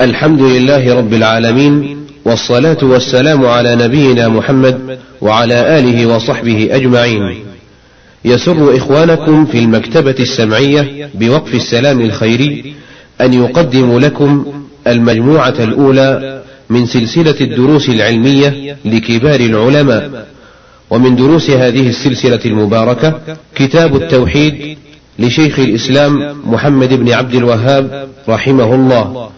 الحمد لله رب العالمين والصلاة والسلام على نبينا محمد وعلى آله وصحبه أجمعين. يسر إخوانكم في المكتبة السمعية بوقف السلام الخيري أن يقدم لكم المجموعة الأولى من سلسلة الدروس العلمية لكبار العلماء، ومن دروس هذه السلسلة المباركة كتاب التوحيد لشيخ الإسلام محمد بن عبد الوهاب رحمه الله.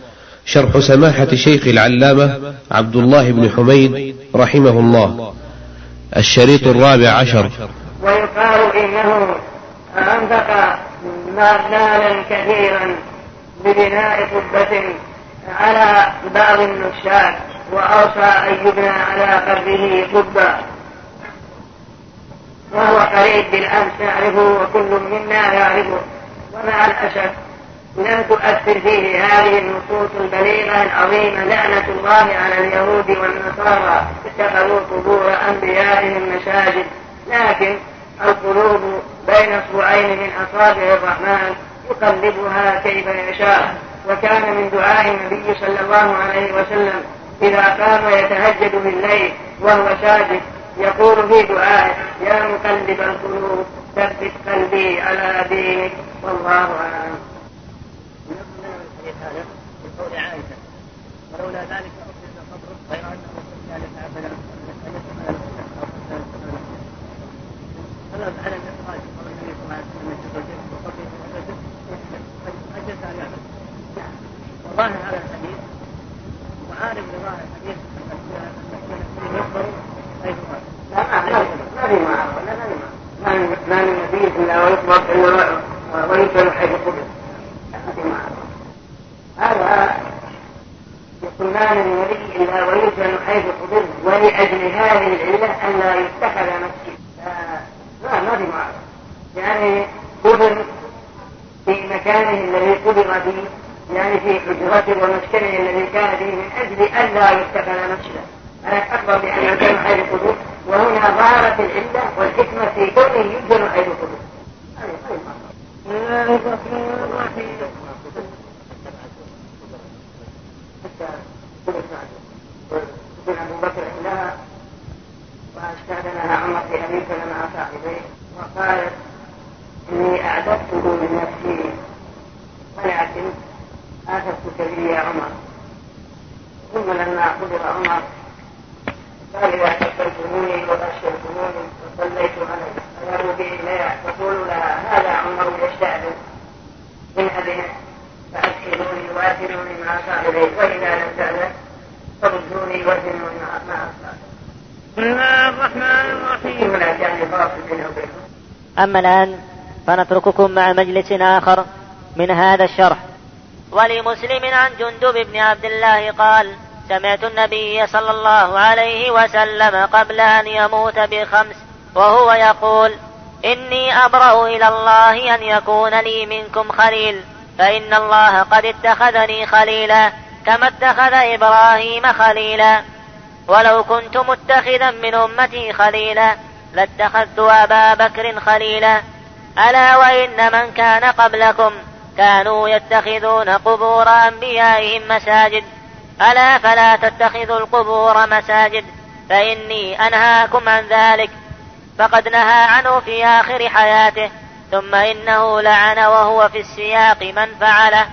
شرح سماحة شيخ العلامة عبد الله بن حميد رحمه الله الشريط الرابع عشر. ويقال إنه أنفق مالا كثيرا ببناء قبة على بعض النشاط وأوصى أن يبنى على قبره قبة. وهو قريب بالأمس نعرفه وكل منا يعرفه. ومع الأسف لم تؤثر فيه هذه النصوص البليغة العظيمة لعنة الله على اليهود والنصارى اتخذوا قبور أنبيائهم مساجد. لكن القلوب بين اصبعين من أصابع الرحمن يقلبها كيف يشاء. وكان من دعاء النبي صلى الله عليه وسلم إذا قام يتهجد بالليل وهو ساجد يقول في دعائه يا مقلب القلوب ثبت قلبي على دينك والله أعلم هذا عائشة. ولولا ذلك اخرج قبره غير في ذلك أبدا. طلب على الاخراج قول النبي صلى الله عليه وسلم من الجبل وقبره وجده اجز ان يعمل وظاهر هذا الحديث معارض لظاهر الحديث ان يخبر حيث لا ما في معارضه ما من نبي الا ويخبر وينكر حيث قبل ما في معارضه هذا يقول ما من نبي الا ويوجد حيث قبل ولأجل هذه العلة أن لا يتخذ مسجد. لا ما في معارضه يعني قبل في مكانه الذي قبر فيه يعني في حجرته ومسكنه الذي كان فيه من أجل أن لا يتخذ مسجدا. أنا أخبر بأن يوجد حيث قبل وهنا ظهرت العلة والحكمة في كونه يوجد حيث قبل. بسم الله الرحمن الرحيم. ابن أبو بكر عندها واستاذنها عمر في أن صاحبيه وقالت إني أعددته من ولكن اثرتك به يا عمر. ثم لما قدر عمر قال اذا كفلتموني وبشرتموني وصليت عليه. فذهبوا به اليها لها هذا عمر يستاذن من ابنه فادخلوني واتنوني مع صاحبي وإذا لم تاذن فردوني وزنوني مع اصحابي بسم الله الرحمن الرحيم. وبينهم أما الآن فنترككم مع مجلس آخر من هذا الشرح. ولمسلم عن جندب بن عبد الله قال سمعت النبي صلى الله عليه وسلم قبل أن يموت بخمس وهو يقول إني أبرأ إلى الله أن يكون لي منكم خليل. فإن الله قد اتخذني خليلا كما اتخذ إبراهيم خليلا. ولو كنت متخذا من أمتي خليلا لاتخذت أبا بكر خليلا. ألا وإن من كان قبلكم كانوا يتخذون قبور أنبيائهم مساجد. ألا فلا تتخذوا القبور مساجد. فإني أنهاكم عن ذلك. فقد نهى عنه في آخر حياته. ثم إنه لعن وهو في السياق من فعله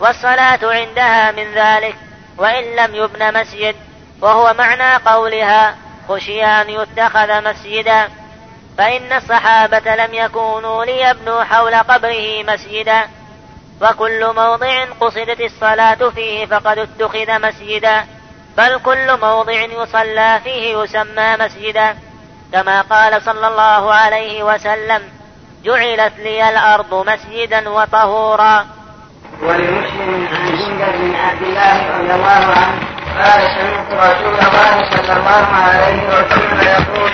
والصلاة عندها من ذلك وإن لم يبن مسجد وهو معنى قولها خشي أن يتخذ مسجدا فإن الصحابة لم يكونوا ليبنوا حول قبره مسجدا وكل موضع قصدت الصلاة فيه فقد اتخذ مسجدا بل كل موضع يصلى فيه يسمى مسجدا كما قال صلى الله عليه وسلم جعلت لي الأرض مسجدا وطهورا. ولمسلم عن جندب بن عبد الله رضي الله عنه قال سمعت رسول الله صلى الله عليه وسلم يقول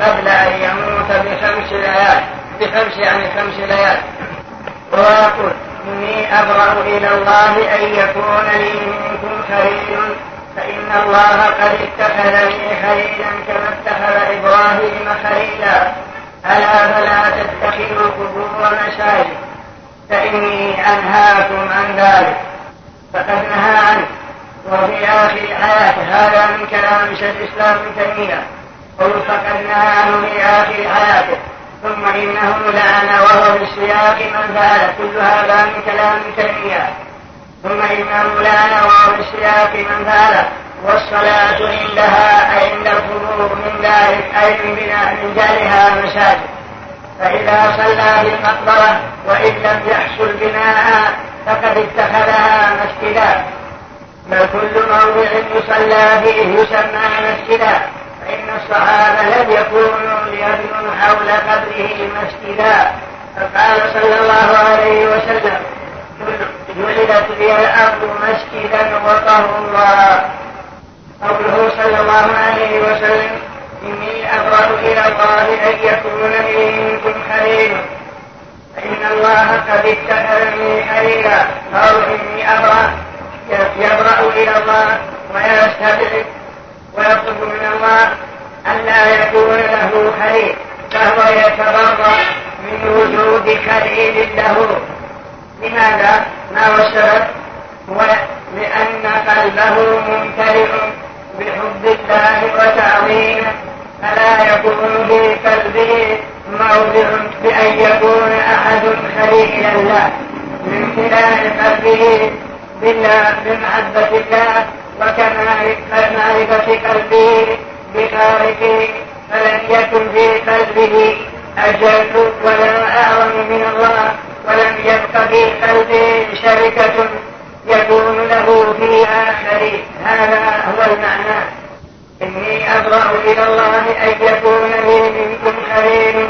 قبل أن يموت بخمس ليال بخمس يعني خمس ليال. ويقول إني أبرأ إلى الله أن يكون لي منكم خليل فإن الله قد اتخذني خليلا كما اتخذ إبراهيم خليلا. ألا فلا تتخذوا قبور مساجد فإني أنهاكم عن ذلك فقد نهى عنه. وفي آخر حياته هذا من كلام شيخ الإسلام ابن تيمية قل فقد نهى عنه في آخر حياته ثم إنه لعن وهو في السياق من فعل كل هذا من كلام تيمية. ثم إنه لعن وهو في السياق من فعل والصلاة عندها عند الخروج من ذلك أي من بناء جعلها مساجد فإذا صلى في المقبرة وإن لم يحصل بناءها فقد اتخذها مسجدا. بل كل موضع يصلى فيه يسمى مسجدا. فإن الصحابة لم يكونوا ليبنوا حول قبره مسجدا. فقال صلى الله عليه وسلم جعلت لي الأرض مسجدا وطهورا. قوله صلى الله عليه وسلم إني أبرأ إلى الله أن يكون لي منكم خليل فإن الله قد اتخذني خليلا قالوا إني أبرأ يبرأ إلى الله ويستبعد ويطلب من الله أن لا يكون له خليل فهو يتبرأ من وجود خليل له. لماذا؟ ما؟ هو لأن قلبه ممتلئ. بحب الله وتعظيمه فلا يكون في قلبه موضع بأن يكون أحد خليلا له من خلال قلبه بالله بمحبة الله وكمال معرفة قلبه بخالقه فلم يكن في قلبه أجل ولا أعظم من الله ولم يبق في قلبه شركة يكون له فيها شريك هذا هو المعنى. إني أبرأ إلى الله أن يكون لي منكم خليل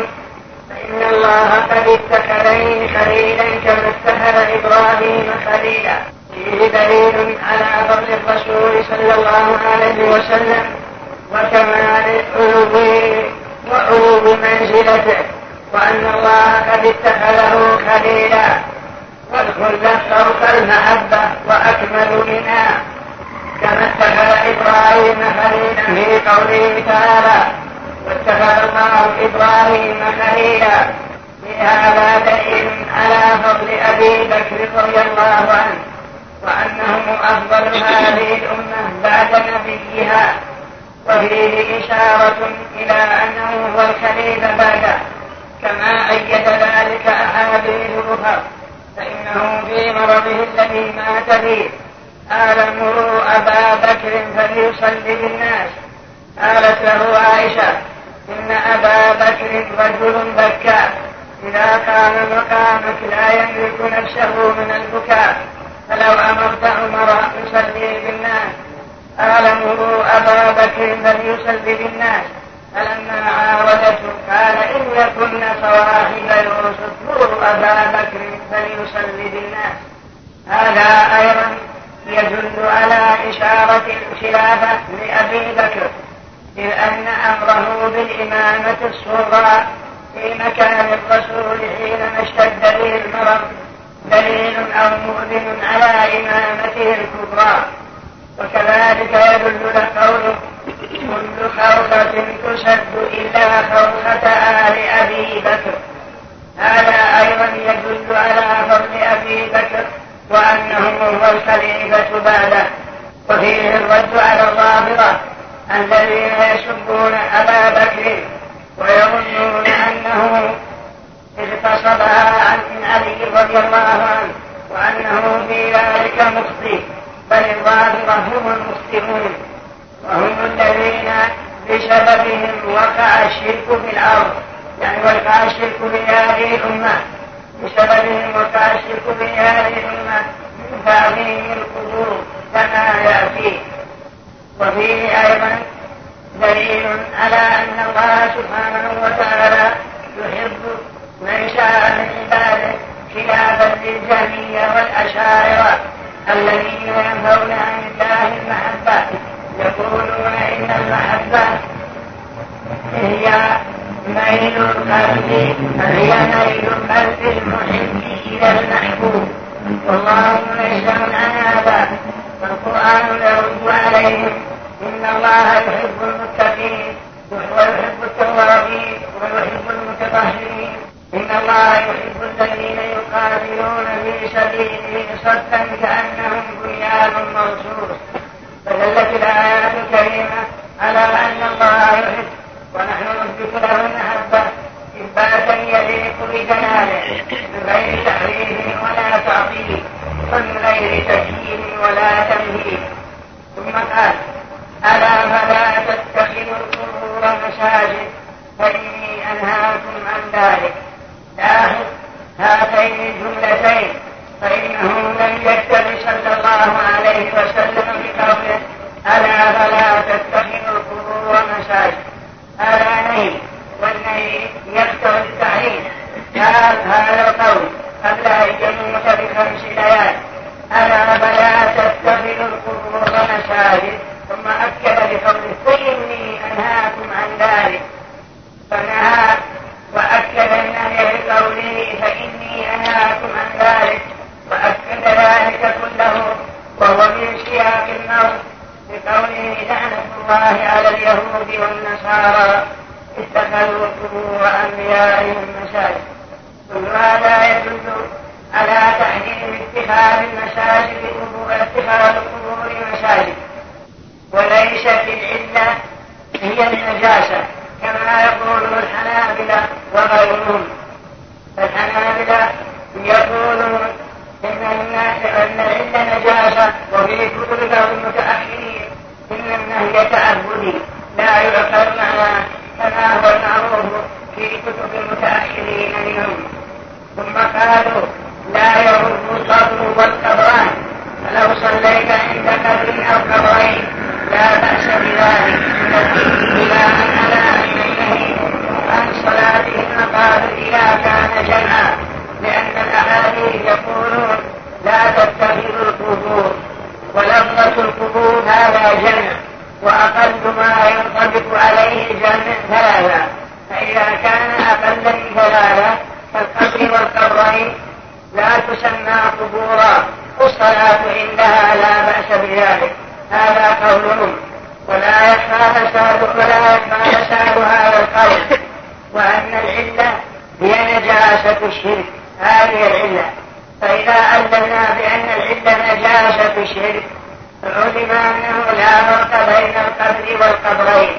فإن الله قد اتخذني خليلا كما اتخذ إبراهيم خليلا فيه دليل على فضل الرسول صلى الله عليه وسلم وكمال علوه وعلو منزلته وأن الله قد اتخذه خليلا والخلة فوق المحبة وأكمل منها كما اتخذ إبراهيم خليلا في قوله تعالى واتخذ الله إبراهيم خليلا في هذا دليل على فضل أبي بكر رضي الله عنه وأنه أفضل هذه الأمة بعد نبيها وفيه إشارة إلى أنه هو الخليل بعده كما أيد ذلك أحاديث أخرى فإنه في مرضه الذي مات فيه. قال مروا أبا بكر فليصلي بالناس. قالت له عائشة إن أبا بكر رجل بكاء إذا قام مقامك لا يملك نفسه من البكاء فلو أمرت عمر يصلي بالناس. قال مروا أبا بكر فليصلي بالناس. فلما عاودته قال إن يكن صواحب يوسف مروا أبا بكر فليصلي بالناس. هذا أيضا يدل على إشارة الخلافة لأبي بكر إذ أن أمره بالإمامة الصغرى في مكان الرسول حينما اشتد به المرض دليل أو مؤذن على إمامته الكبرى. وكذلك يدل له قوله كل خوخة تشد إلا خوخة آل أبي بكر. هذا أيضا يدل على فضل أبي بكر وأنه هو الخليفة بعده. وفيه الرد على الرافضة الذين يسبون أبا بكر ويظنون أنه اغتصبها عن علي رضي الله عنه وأنه في ذلك مخطئ. بل الظاهر هم المسلمون وهم الذين بسببهم وقع الشرك في الأرض. يعني وقع الشرك في هذه الأمة. بسببهم وقع الشرك في هذه الأمة. من تعظيم القبور كما يأتي. وفيه أيضا دليل على أن الله سبحانه وتعالى يحب من شاء من عباده خلافا للجهمية والأشاعرة الذين ينفون عن الله المحبة. يقولون إن المحبة هي ميل القلب هي ميل قلب المحب إلى المحبوب. والله منزه عن هذا والقرآن يرد عليهم. إن الله يحب المتقين ويحب التوابين ويحب المتطهرين. إن الله يحب الذين يقاتلون في سبيله صفا كأنهم بنيان المنصوص فدلت الآيات الكريمة على أن الله يحب ونحن نثبت له المحبة إثباتا يليق بجلاله من غير تحريف ولا تعطيل ومن غير تكييف ولا تمهيد ثم قال ألا فلا تتخذوا القبور مساجد فإني أنهاكم عن ذلك لاحظ هاتين الجملتين فإنه لم يكتب صلى الله عليه وسلم بقوله ألا فلا تتخذوا القبور مساجد؟ هذا نهي والنهي يقتضي التحريم هذا القول قبل أن يموت بخمس ليال. ألا فلا تتخذوا القبور مساجد؟ ثم أكد بقوله فإني أنهاكم عن ذلك. فنهى وأكد النهي بقوله فإني أنهاكم عن ذلك. وأكد ذلك كله وهو من سياق النص بقوله لعنة الله على اليهود والنصارى اتخذوا قبور أنبيائهم مساجد. كل هذا يدل على تحريم اتخاذ المساجد قبور اتخاذ القبور مساجد. وليست العلة هي النجاسة كما يقول الحنابلة وغيرهم. الحنابلة يقولون إن العلة نجاسة وفي كتب المتأخرين إن النهي تعبدي لا يعقل معناه كما هو المعروف في كتب المتأخرين منهم ثم قالوا لا يرد القبر والقبران فلو صليت عند قبر أو قبرين لا بأس بذلك إلى أن على النهي عن صلاة المقابر إذا كان جمعا لأن الأحاديث يقولون لا تتخذوا القبور. ولفظة القبور هذا جمع وأقل ما ينطبق عليه الجمع ثلاثة. فإذا كان أقل من ثلاثة كالقبر والقبرين لا تسمى قبورا. والصلاة عندها لا بأس بذلك. هذا قولهم. ولا يخفى فساد ولا يخفى فساد هذا القول وأن العلة هي نجاسة الشرك. هذه العلة. فإذا علمنا بأن العلة نجاسة الشرك علم أنه لا فرق بين القبر والقبرين.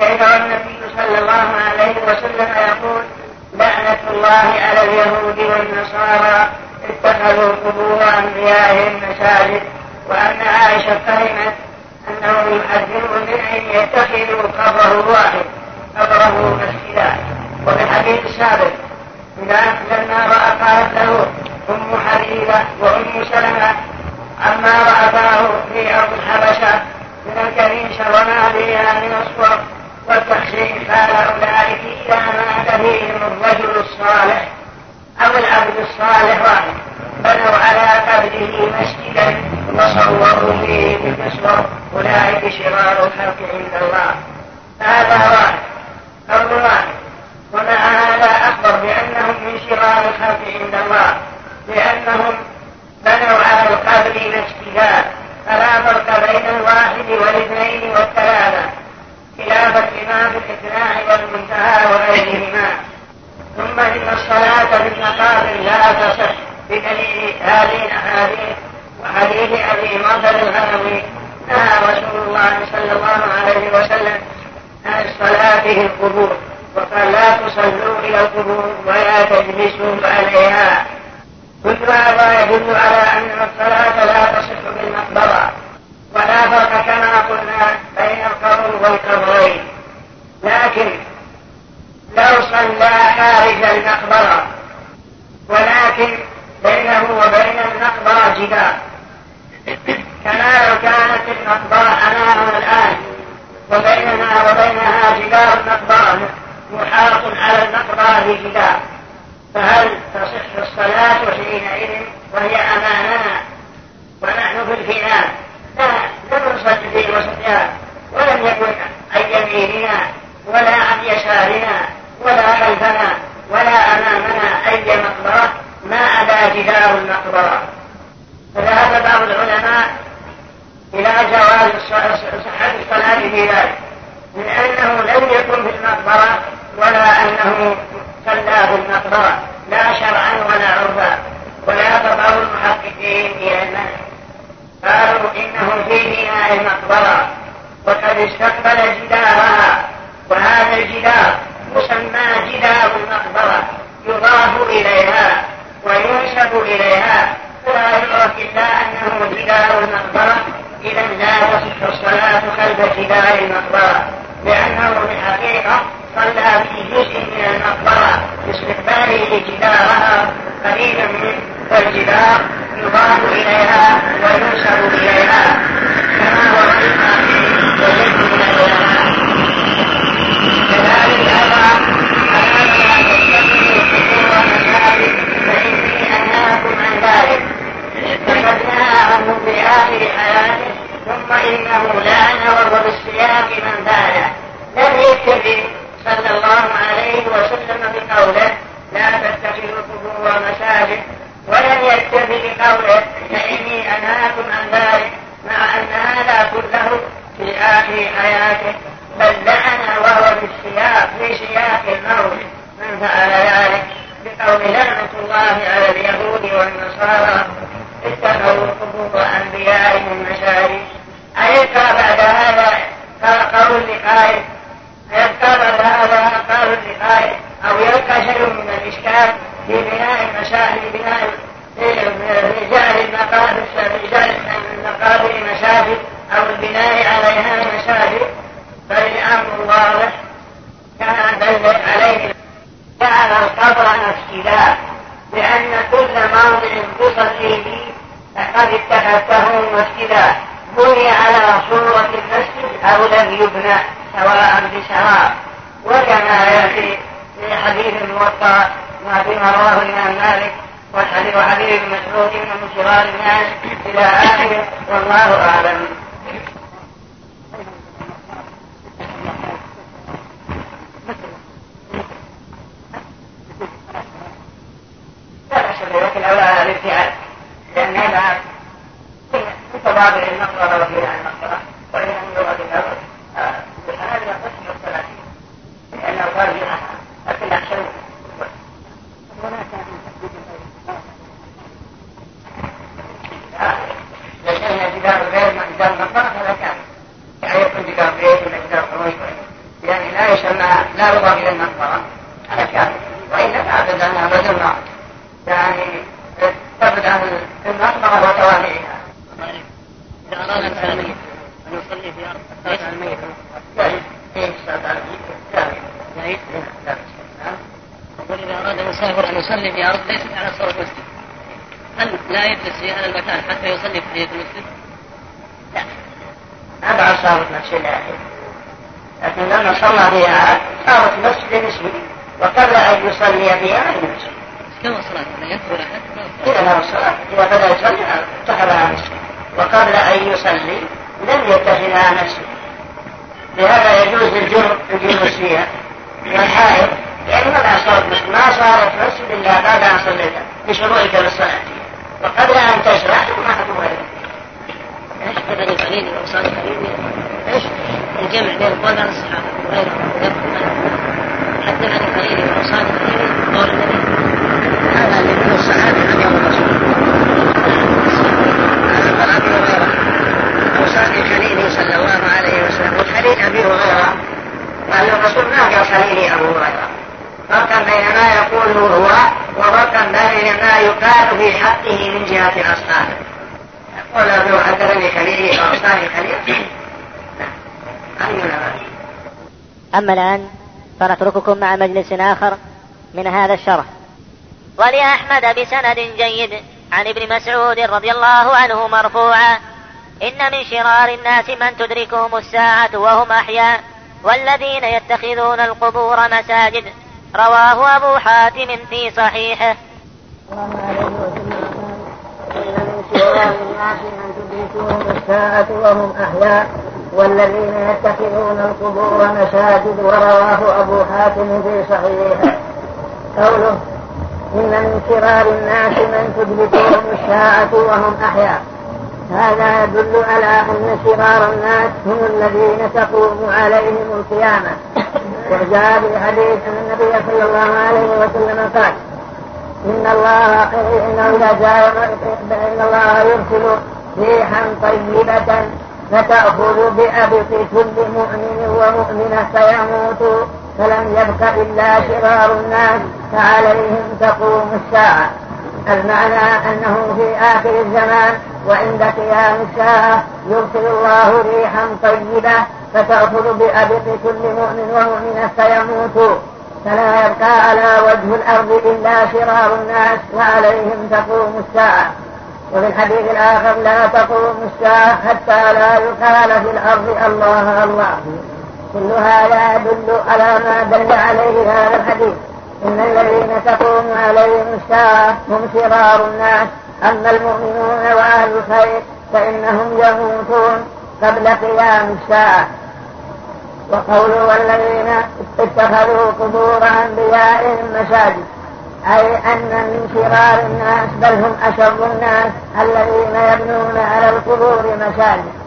كيف والنبي صلى الله عليه وسلم يقول لعنة الله على اليهود والنصارى اتخذوا قبور أنبيائهم مساجد وأن عائشة فهمت أنه يحذر من أن يتخذوا قبره واحد قبره مسجدا وفي الحديث السابق لما رأى قالت له أم حبيبة وأم سلمة. عما رأته في أرض الحبشة من الكنيسة وما فيها من الصور والتحسين قال أولئك إذا مات فيهم الرجل الصالح أو العبد الصالح بنوا على قبره مسجدا وصوروا فيه بالمسور. أولئك شرار الخلق عند الله. هذا واحد قول واحد ومع هذا أخبر بأنهم من شرار الخلق عند الله لأنهم بنوا على القبر الاجتهاد فلا فرق بين الواحد والاثنين والثلاثة خلافا لما في الإثناء والمنتهى وغيرهما. ثم إن الصلاة في المقابر لا تصح بدليل هذه الأحاديث وحديث أبي مصر الغنوي نهى رسول الله صلى الله عليه وسلم عن الصلاة في القبور. وقال لا تصلوا إلى القبور ولا تجلسوا عليها. كل هذا يدل على أن الصلاة لا تصح بالمقبرة. ولا فرق كما قلنا بين القبر والقبرين. لكن لو صلى خارج المقبرة ولكن بينه وبين المقبرة جدار كما لو كانت المقبرة أمامنا الآن وبيننا وبينها جدار المقبرة محاط على المقبرة بجدار فهل تصح الصلاة حينئذ وهي أمامنا ونحن في الفناء؟ لا لم نصلي في وسطها ولم يكن عن يميننا ولا عن يسارنا ولا خلفنا ولا أمامنا أي مقبرة ما أدى جدار المقبرة. فذهب بعض العلماء إلى جواز صحة الصلاة في ذلك من أنه لم يكن في المقبرة ولا أنه صلى في المقبرة لا شرعا ولا عرفا ولا بعض المحققين إلى المنع قالوا إنه في بناء المقبرة وقد استقبل جدارها. وهذا الجدار مسمى جدار المقبرة يضاف إليها وينسب إليها. فلا يعرف إلا أنه جدار المقبرة إذا لا تصح الصلاة خلف جدار المقبرة لأنه في الحقيقة صلى في جزء من المقبرة باستقباله جدارها قريبا من والجدار يضاف إليها وينسب إليها. كما هو في وجد من كذلك أيضا والمساجد فإني أنهاكم عن ذلك. ثم إنه لعن وهو بالسياق من باله لم يكتفي صلى الله عليه وسلم بقوله لا تتخذوا القبور مساجد ولم يكتفي بقوله فإني أنهاكم عن ذلك مع أن هذا كله في آخر حياته بل لعن وهو في السياق في سياق الموت. من فعل ذلك؟ بقول لعنة الله على اليهود والنصارى. اتخذوا قبور أنبيائهم مساجد أيبقى بعد هذا؟ قول لقائل بعد هذا قول لقائل أو يبقى شيء من الإشكال في بناء المساجد بناء جعل المقابر جعل المقابر مساجد أو البناء عليها مساجد فالأمر واضح. كما دل عليه جعل القبر مسجدا لأن كل موضع تصلي فيه فقد اتخذته مسجدا بني على صورة المسجد أو لم يبنى. سواء بسواء وكما يأتي في حديث الموطأ ما فيما رواه الإمام مالك والحديث حديث مسعود من شرار الناس إلى آخره والله أعلم. لا بأس به لكن أولى الابتعاد لأن هذا في أما الآن فنترككم مع مجلس آخر من هذا الشرح. ولأحمد بسند جيد عن ابن مسعود رضي الله عنه مرفوعا إن من شرار الناس من تدركهم الساعة وهم أحياء والذين يتخذون القبور مساجد. رواه أبو حاتم في صحيحه. الساعة وهم أحياء والذين يتخذون القبور مساجد ورواه أبو حاتم في صحيحه. قوله إن من شرار الناس من تدركهم الساعة وهم أحياء. هذا يدل على أن شرار الناس هم الذين تقوم عليهم القيامة. وجاء في حديث أن النبي صلى الله عليه وسلم قال إن الله إنه جاء إن الله يرسل ريحا طيبة فتأخذ بأبط كل مؤمن ومؤمنة فيموت فلم يبق إلا شرار الناس فعليهم تقوم الساعة. المعنى أنه في آخر الزمان وعند قيام الساعة يرسل الله ريحا طيبة فتأخذ بأبط كل مؤمن ومؤمنة فيموت. فلا يبقى على وجه الأرض إلا شرار الناس وعليهم تقوم الساعة. وفي الحديث الآخر لا تقوم الساعة حتى لا يقال في الأرض الله الله. كل هذا يدل على ما دل عليه هذا الحديث. إن الذين تقوم عليهم الساعة هم شرار الناس. أما المؤمنون وأهل الخير فإنهم يموتون قبل قيام الساعة. وقوله والذين اتخذوا قبور أنبيائهم مساجد. أي أن من شرار الناس بل هم أشر الناس الذين يبنون على القبور مساجد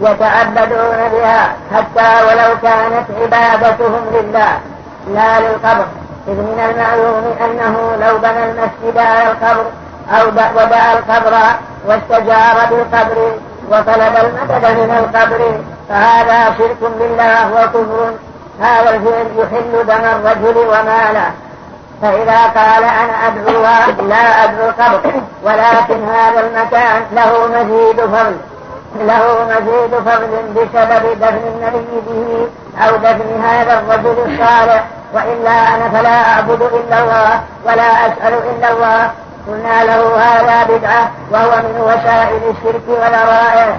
يتعبدون بها حتى ولو كانت عبادتهم لله لا للقبر. إذ من المعلوم أنه لو بنى المسجد على القبر أو ودعا القبر واستجار بالقبر وطلب المدد من القبر فهذا شرك بالله وكفر. هذا الفعل يحل دم الرجل وماله. فإذا قال أنا أدعو لا أدعو القبر ولكن هذا المكان له مزيد فضل له مزيد فضل بسبب دفن النبي به أو دفن هذا الرجل الصالح. وإلا أنا فلا أعبد إلا الله ولا أسأل إلا الله. قلنا له هذا بدعة وهو من وسائل الشرك والروائع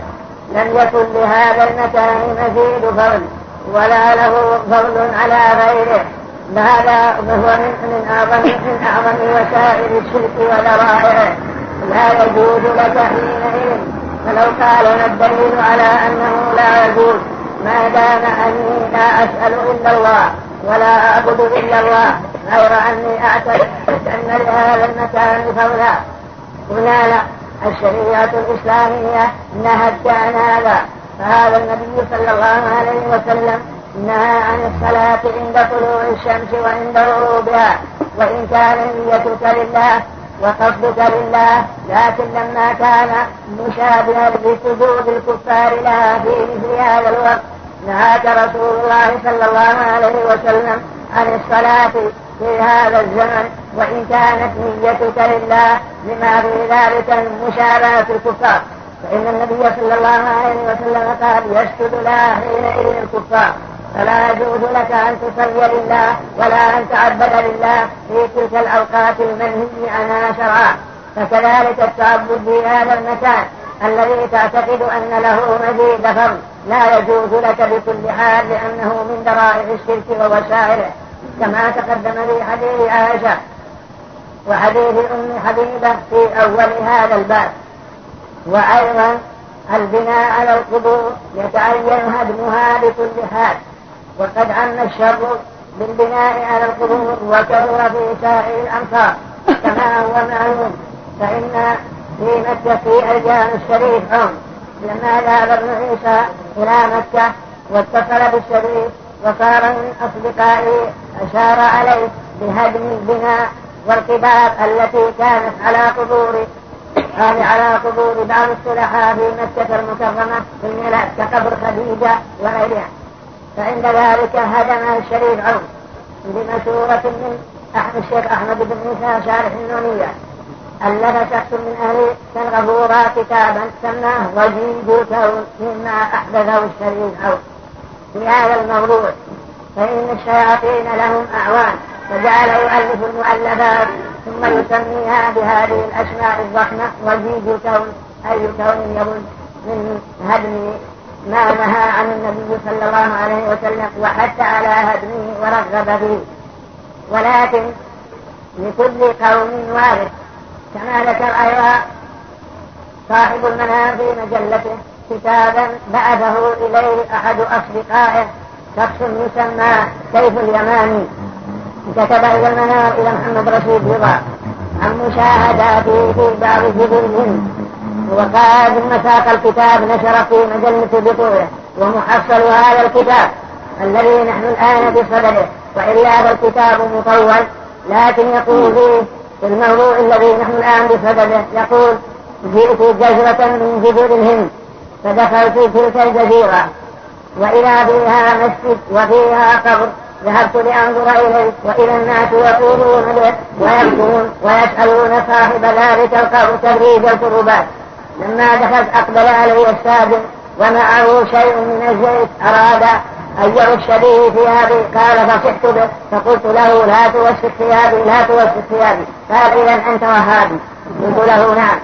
لم يكن لهذا المكان مزيد فضل ولا له فضل على غيره. هذا وهو من من اعظم من اعظم وسائل الشرك والروائع لا يجوز لك حينئذ. فلو قال ما الدليل على أنه لا يجوز ما دام أني لا أسأل إلا الله ولا أعبد إلا الله غير اني اعتقد أن لهذا المكان فولا. قلنا لا. الشريعة الإسلامية نهت عن هذا. فهذا النبي صلى الله عليه وسلم نهى عن الصلاة عند طلوع الشمس وعند غروبها. وإن كان نيتك لله وقصدك لله لكن لما كان مشابها لسجود الكفار لها في مثل هذا الوقت نهاك رسول الله صلى الله عليه وسلم عن الصلاة في هذا الزمن. وإن كانت نيتك لله لما في ذلك من مشابهة الكفار. فإن النبي صلى الله عليه وسلم قال يسجد لها حينئذ الكفار. فلا يجوز لك أن تصلي لله ولا أن تعبد لله في تلك الأوقات المنهي عنها شرعا. فكذلك التعبد في هذا المكان الذي تعتقد أن له مزيد فضل. لا يجوز لك بكل حال لأنه من ذرائع الشرك ووسائله. كما تقدم في حديث عائشة وحديث أم حبيبة في أول هذا الباب. وأيضا البناء على القبور يتعين هدمها بكل حال. وقد عم الشر بالبناء على القبور وكثر في سائر الامصار كما هو معلوم فإن في مكة في الجان الشريف عم لما ذهب ابن عيسى إلى مكة واتصل بالشريف وصار من اصدقائه أشار عليه بهدم البناء والقباب التي كانت على قبور قال على قبور بعض الصلحاء في مكة المكرمة في الميلاد كقبر خديجة وغيرها. فعند ذلك هدم الشريف عون بمشورة من أحمد الشيخ أحمد بن موسى شارح النونية. ألف شخص من أهل الغفورة كتابا سماه وجيد الكون مما أحدثه الشريف عون. في هذا الموضوع فإن الشياطين لهم أعوان فجعل يؤلف المؤلفات ثم يسميها بهذه الأسماء الضخمة وجيد الكون أي كون يبد من هدم ما نهى عن النبي صلى الله عليه وسلم وحتى على هدمه ورغب فيه. ولكن لكل قوم وارث كما ذكر أيضا صاحب المنام في مجلته كتابا بعثه إليه أحد أصدقائه شخص يسمى سيف اليماني كتب إلى المنام إلى محمد رشيد رضا عن مشاهداته في بعض جبل الهند. وقال ثم ساق الكتاب نشر في مجلة بطوله ومحصل هذا الكتاب الذي نحن الآن بصدده. وإلا هذا الكتاب مطول لكن يقول فيه في الموضوع الذي نحن الآن بصدده يقول جئت جزرة من جزر الهند فدخلت تلك الجزيرة وإذا فيها مسجد وفيها قبر ذهبت لأنظر إليه وإذا الناس يقولون به ويبكون ويسألون صاحب ذلك القبر تدريج الكربات. لما دخلت أقبل علي الساجد ومعه شيء من الزيت أراد أن يرش به ثيابي. قال فصحت به. فقلت له لا توسخ ثيابي لا توسخ ثيابي. قال إذا أنت وهابي. قلت له نعم.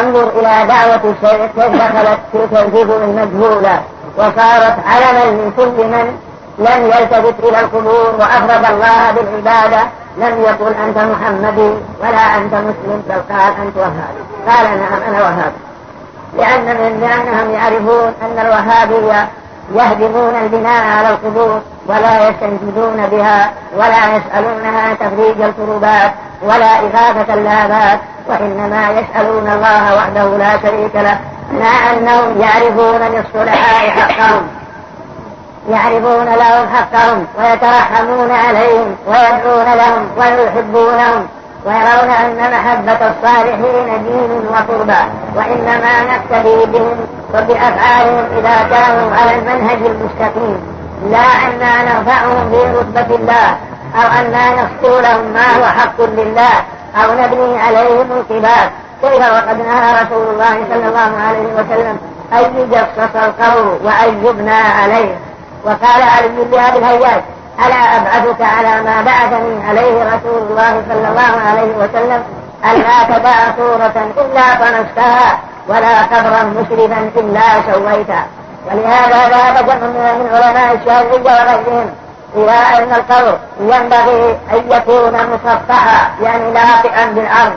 انظر إلى دعوة الشيخ كيف دخلت تلك الجبل المجهولة. وصارت علما لكل من لم يلتفت إلى القبور وأفرد الله بالعبادة. لم يقل أنت محمدي ولا أنت مسلم بل قال أنت وهابي. قال نعم أنا وهابي. لأن من لأنهم يعرفون أن الوهابية يهدمون البناء على القبور ولا يستنجدون بها ولا يسألونها تفريج الكروبات ولا إغاثة اللابات وإنما يسألون الله وحده لا شريك له. مع أنهم يعرفون للصلحاء حقهم. يعرفون لهم حقهم ويترحمون عليهم ويدعون لهم ويحبونهم ويرون أن محبة الصالحين دين وقربى وإنما نقتدي بهم وبأفعالهم إذا كانوا على المنهج المستقيم. لا أننا نرفعهم في رتبة الله أو أننا نخطو لهم ما هو حق لله أو نبني عليهم القباب كيف وقد نهى رسول الله صلى الله عليه وسلم أن يجصص القبر وأن يبنى عليه. وقال علي بن أبي الهياج ألا أبعثك على ما بعثني عليه رسول الله صلى الله عليه وسلم ألا تدع صورة إلا طمستها ولا قبرا مشرفا إلا سويته. ولهذا ذهب جمع من علماء الشافعية وغيرهم إلى أن القبر ينبغي أن يكون مسطحا يعني لاقئا بالأرض.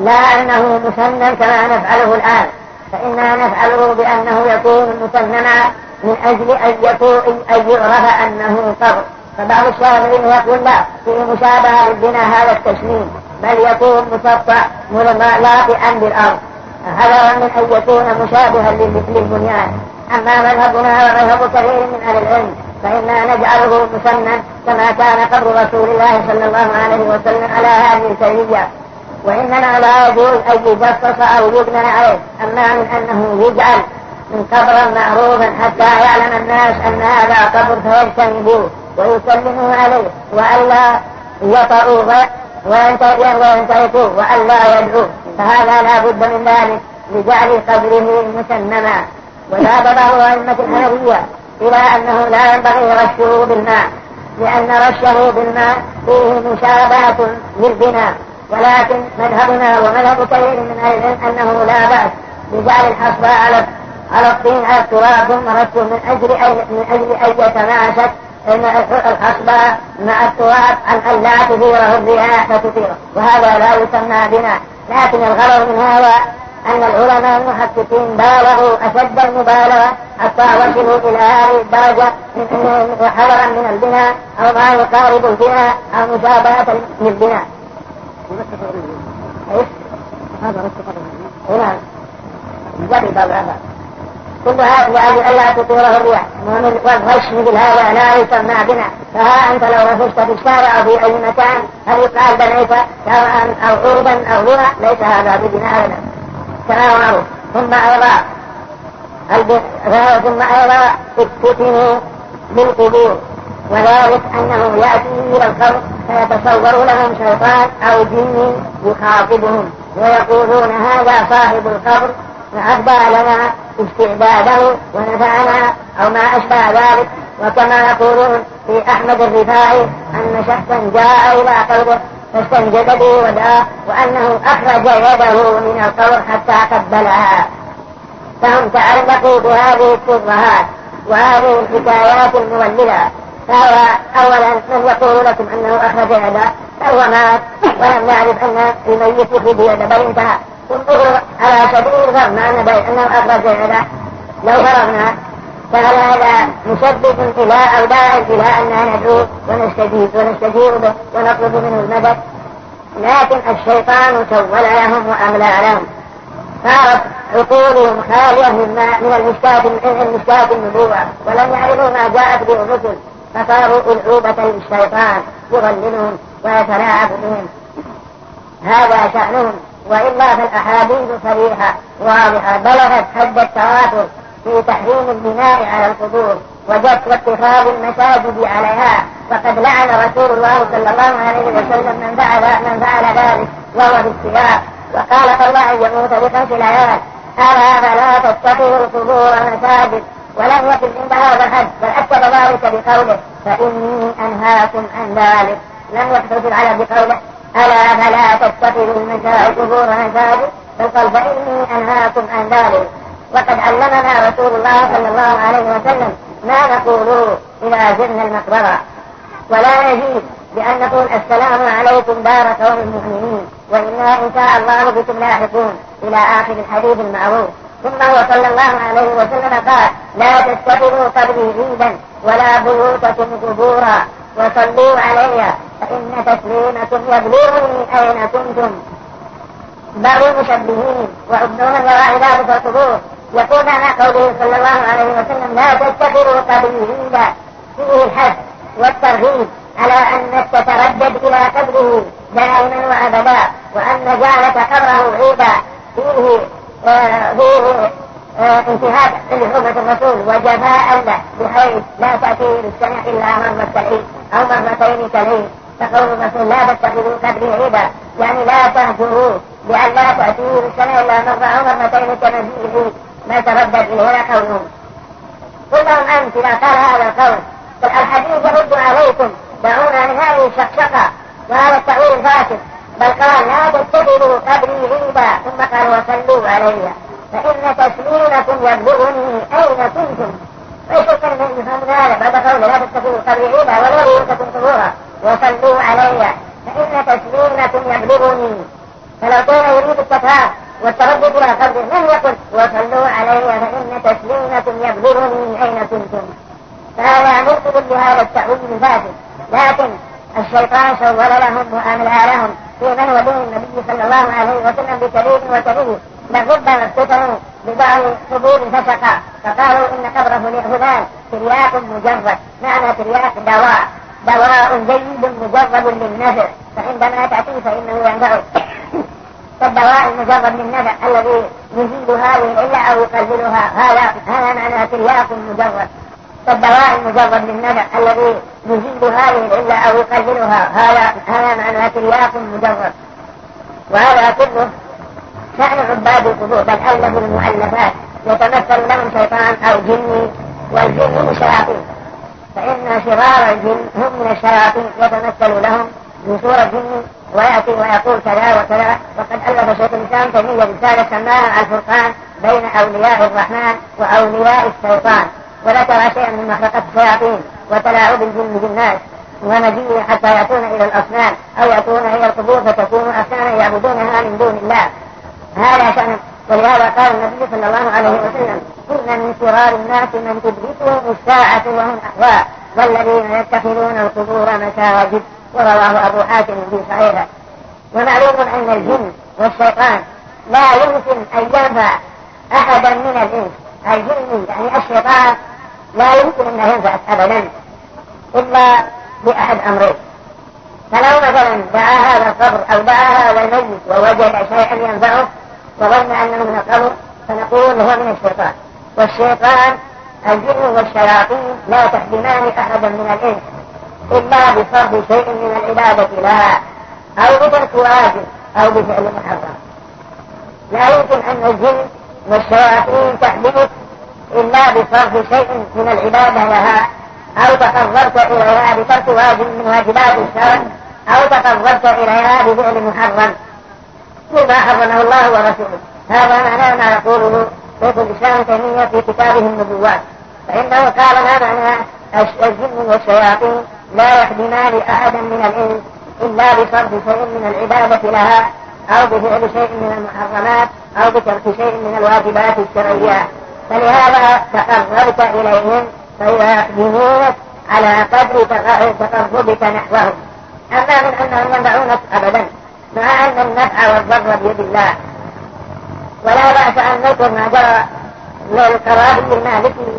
لا أنه مسنن كما نفعله الآن فإننا نفعله بأنه يكون مسننا من أجل أن يكون أن يعرف أنه قبر فبعض الشافعيين يقول لا في مشابهة للبناء هذا التسليم. بل يكون مسطع لاطئا بالأرض. هذا من أن يكون مشابها للبنيان. أما مذهبنا ومذهب كثير من أهل العلم فإنا نجعله مسنن كما كان قبر رسول الله صلى الله عليه وسلم على هذه الكيفية وإننا لا يجوز أن يجصص أو يبنى عليه أما من أنه يجعل قبرا معروفا حتى يعلم الناس أن هذا قبر فيجتنبوه ويسلموا عليه وألا يطأوا وينتهكوا وألا يدعوه. فهذا لا بد من ذلك لجعل قبره مسنما. وذهب أئمة الحنفية إلى أنه لا ينبغي رشه بالماء لأن رشه بالماء فيه مشابهة للبناء. ولكن مذهبنا ومذهب كثير من أهل العلم أنه لا بأس بجعل الحصبة على على الطين على التراب من أجل أي من أجل أن يتماسك إن الحصبة مع التراب عن أن لا تثيره الرياح فتثيره وهذا لا يسمى بناء لكن الغرض من هذا أن العلماء المحققين بالغوا أشد المبالغة حتى وصلوا إلى هذه الدرجة من أنه حذرا من البناء أو ما يقارب البناء أو مشابهة للبناء. هذا رش نعم. جرب هذا. كل هذا لأجل ألا تطيره الرياح والغش مثل هذا لا يسمى بناء فها أنت لو رفشت في الشارع أو في أي مكان هل يقال بنيت شرعا أو عربا أو بناء ليس هذا ببناء لنا كما هو معروف ثم أيضا ثم أيضا افتتنوا بالقبور. وذلك أنه يأتي إلى القبر فيتصور لهم شيطان أو جن يخاطبهم. ويقولون هذا صاحب القبر فأهدى لنا استعداده ونفعنا أو ما أشبه ذلك وكما يقولون في أحمد الرفاعي أن شخصا جاء إلى قبره فاستنجد به ودعاه وأنه أخرج يده من القبر حتى قبلها. فهم تعلقوا بهذه الشبهات وهذه الحكايات المولدة فهو أولا من يقول لكم أنه أخرج يده فهو مات ولم يعرف أن الميت يخرج يده بل انتهى انظروا على سبيل الفرض مع أنه أخرج يده لو فرغنا فهل هذا مسبب إلى أو داع إلى أننا ندعو ونستجيب ونستجير به ونطلب منه المدد لكن الشيطان سول لهم وأملى لهم صارت عقولهم خالية من من المشكاة من المشكاة النبوة. ولم يعرفوا ما جاءت به الرسل. فصاروا ألعوبة للشيطان. يضللهم ويتلاعب بهم هذا شأنهم. وإلا فالأحاديث صريحة واضحة بلغت حد التواتر في تحريم البناء على القبور وجدت واتخاذ المساجد عليها. فقد لعن رسول الله صلى الله عليه وسلم من فعل من فعل ذلك وهو في السياق. وقال تالله يموت بخمس ليال ألا فلا تتخذوا القبور مساجد ولم يكن عند هذا الحد بل أكد ذلك بقوله فإني أنهاكم عن ذلك. لم يحدث العلم بقوله. ألا فلا تتخذوا المساجد قبور مساجد بل قال فإني أنهاكم عن ذلك. وقد علمنا رسول الله صلى الله عليه وسلم ما نقول إذا زرنا المقبرة. ولا نجيب بأن نقول السلام عليكم دار قوم المؤمنين وإنا إن شاء الله بكم لاحقون إلى آخر الحديث المعروف. ثم هو صلى الله عليه وسلم قال لا تتخذوا قبري عيدا ولا بيوتكم قبورا. وصلوا علي فإن تسليمكم يبلغني أين كنتم؟ بعض المشبهين وعبدون وراء ذلك القبور يقول معنى قوله صلى الله عليه وسلم لا تتخذوا قبري عيدا فيه الحث والترغيب على انك تتردد إلى قبره دائما وابدا وأن جعلك قبره عيدا فيه آه فيه آه انتهاك لحرمة الرسول وجفاء له بحيث لا تأتي للسنة إلا مرة كالعيد أو مرتين كالعيد فقول الرسول لا تتخذوا قبري عيدا يعني لا تهجروه بأن لا تأتيه للسنة إلا مرة أو مرتين العيد ما تردد إليه قولهم قل لهم أنت إذا قال هذا القول. الحديث يرد عليكم. دعونا من هذه الشقشقة. وهذا التأويل الفاسد بل قال لا تتخذوا قبري عيدا ثم قال وصلوا علي. فإن تسليمكم يبلغني أين كنتم؟ ليس يفهم ذلك بعد قبري عيدا ولا بيوتكم قبورا وصلوا علي فإن تسليمكم يبلغني. فلو كان يريد التكرار والتردد إلى قبره لم يقل وصلوا علي فإن تسليمكم يبلغني أين كنتم. فهذا مرتب بهذا التأويل الفاسد لكن الشيطان سول لهم وأملى لهم في من ودين النبي صلى الله عليه وسلم بكبير وكبير ربما افتتنوا ببعض قبور فسقا. فقالوا إن قبره لفلان ترياق مجرد. معنى ترياق دواء. دواء جيد مجرد للنفع فعندما تأتي فإنه ينفعك كالدواء المجرد من نفع الذي يزيد هذه العلة أو يقللها. هذا هذا معنى ترياق مجرد. كالدواء المجرد من نفع الذي يزيد هذه العلة أو يقللها هذا هذا معنى ترياق مجرد. وهذا كله شأن عباد القبور بل أغلب المؤلفات. يتمثل لهم شيطان أو جني والجن شياطين فإن شرار الجن هم من الشياطين. يتمثل لهم بصورة جن ويأتي ويقول كذا وكذا. وقد ألف شيخ الإسلام تيمية رسالة سماها الفرقان بين أولياء الرحمن وأولياء الشيطان. وذكر شيئا من مخلقة الشياطين وتلاعب الجن بالناس ومجيء حتى يأتون إلى الأصنام أو يأتون إلى القبور فتكون أصناما يعبدونها من دون الله. هذا شأن. ولهذا قال النبي صلى الله عليه وسلم إن من شرار الناس من تدركهم الساعة وهم أحواء والذين يتخذون القبور مساجد ورواه أبو حاتم في صحيحه. ومعلوم أن الجن والشيطان لا يمكن أن ينفع أحدا من الإنس. الجن يعني الشيطان لا يمكن أن ينفع أبدا إلا بأحد أمرين فلو مثلا دعا هذا القبر أو دعا هذا الميت ووجد شيئا ينفعه وظن أنه من القبر فنقول هو من الشيطان. والشيطان الجن والشياطين لا تخدمان أحدا من الإنس إلا بصرف شيء من العبادة لها أو بترك واجب أو بفعل محرم. لا يمكن أن الجن والشياطين تحدث إلا بصرف شيء من العبادة لها أو تقربت إليها بترك واجب من واجبات الشرع أو تقربت إليها بفعل محرم. مما حرمه الله ورسوله. هذا معناه ما يقوله شيخ الإسلام تيمية في كتابه النبوات فإنه قال ما معنى الجن والشياطين لا يخدمان أحدا من الإنس إلا بصرف شيء من العبادة لها أو بفعل شيء من المحرمات أو بترك شيء من الواجبات الشرعية. فلهذا تقربت إليهم فيخدمونك على قدر تقربك نحوهم. أما من أنهم ينفعونك أبدا مع أن النفع والضر بيد الله. ولا بأس أن نذكر ما جرى للقرابي المالكي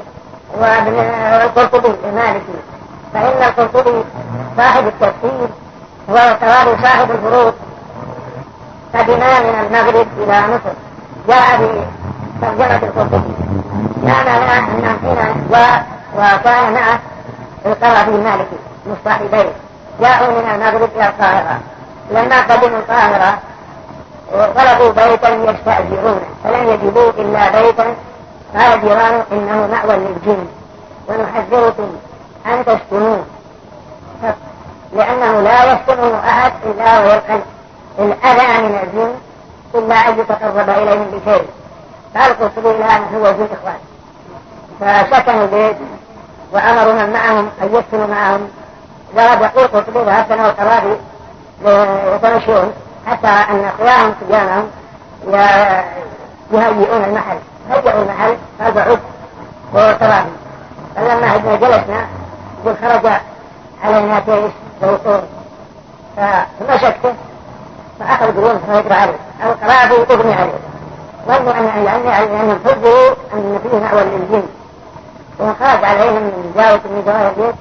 وابن القرطبي المالكي فإن القرطبي صاحب التفسير كوارث صاحب الفروض قدما من المغرب إلى مصر. جاء في ترجمة القرطبي كان حين جاء وكان معه القرضي المالكي مصطحبين جاءوا من المغرب إلى القاهرة لما قدموا القاهرة طلبوا بيتا يستأجرونه فلم يجدوا إلا بيتا قال جيرانه إنه مأوى للجن ونحذركم أن تسكنوه لأنه لا يسكنه أحد إلا ويلقى الأذى من الجن إلا أن يتقرب إليهم بشيء قال القرطبي الآن هو جن إخوان. فسكنوا البيت وأمروا من معهم أن يسكنوا معهم. يقول قرطبي ذهبت أنا والقرابي يتمشون حتى أن أخوانهم صبيانهم يهيئون المحل. هيئوا المحل هذا عد وقرابي فلما جلسنا يقول خرج علينا تيس ووقور فمسكته فأخذ قرون فيقرأ عليه. القرابي أغني عليه ظنوا أن يعني أنهم حبوا أن فيه مأوى للجن وخرج عليهم من جاوة من جواهر البيت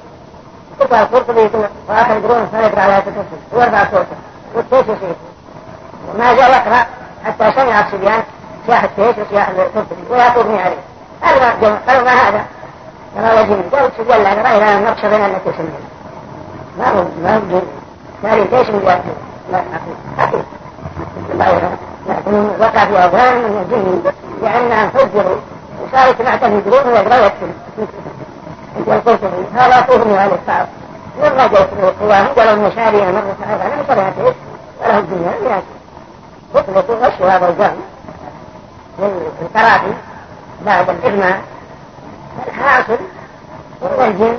قطع القرطبي وآخر قرون فيقرأ على تكسر واربع صوته والتيس يصير وما زال يقرأ حتى سمع الصبيان سياح التيس وسياح القرطبي ولا تغني عليه قالوا ما هذا قال يجب قالوا لا نرى إلى النقش بين التي سمعنا ما هو ما هو قال ليش من يأكل لا حقيقي لكن وقع في أوهام من الجن لأنهم حجروا وصاروا معتمدون ويقرأوا يكتب يقول هذا طوفني على الصعب من رجعت قوام ولو مشاريا مرة هذا أنا شرعته وله الدنيا لكن يطلق غش هذا الجام للكرافي بعد الإغماء الحاصل والجن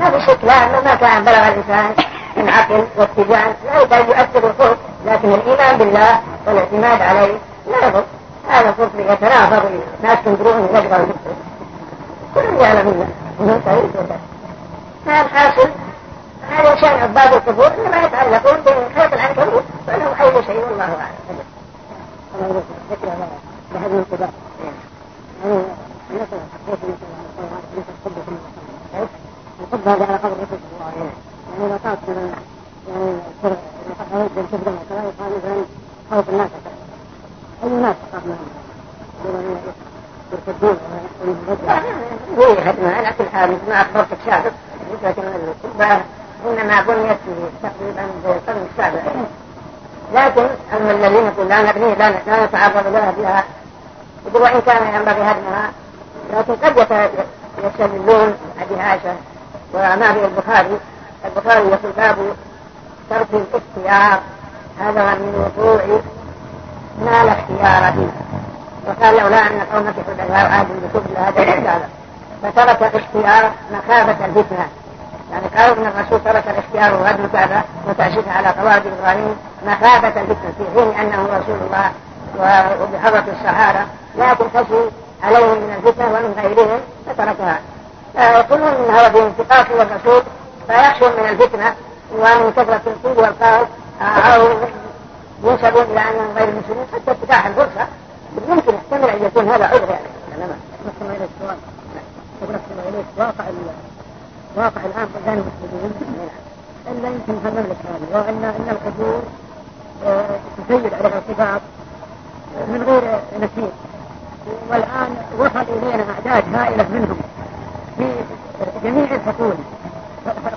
ما في شك لا ما كان بلغ الإنسان. من عقل واتجاه لا يكاد يؤثر الخوف لكن الإيمان بالله والاعتماد عليه لا يضر. هذا القرطبي يتنافر الناس تنظرون يقرأ كل يعلم الله إنه سعيد ما الحاصل؟ هذا شان عباد القبور إنما يتعلقون بخيط العنكبوت فانه أي شيء والله أعلم. القباب. الحب هذا على قدر الرسول الله عليه يعني لو مثلا يعني أود أن تبدأ كذا يقال مثلا خوف الناس أي الناس تخاف منهم يرتدون على كل حال ما أخبرتك سابق لكن إنما بنيت تقريبا في القرن السابع لكن أما الذين يقول لا نبني لا نتعرض لها فيها يقول وإن كان ينبغي هدمها لكن قد يستدلون حديث عائشة وما البخاري البخاري يقول باب ترك الاختيار. هذا من وقوع ما لا اختيار فيه وقال لولا أن قومك حدثاء عاد بكفر هذا الرسالة فترك الاختيار مخافة الفتنة. يعني قالوا ان الرسول ترك الاختيار وهدم الكعبة وتأسيسها على قواعد إبراهيم مخافة الفتنة. في حين أنه رسول الله وبحضرة الصحابة لكن خشي عليهم من الفتنة ومن غيرهم فتركها. يقولون ان هذا في انتقاص الرسول فيخشون من الفتنة ومن كثرة القول والقول أو ينسبون إلى أنهم غير مسلمين حتى اتباع الفرصة. يمكن يحتمل أن يكون هذا عذر يعني. إنما نحكم إليك سؤال نحكم إليك واقع واقع الآن بين المسلمين إلا يمكن في المملكة هذه وأن أن القبور تسيد عليها الصفات من غير نسيب والآن وصل إلينا أعداد هائلة منهم في جميع الحقول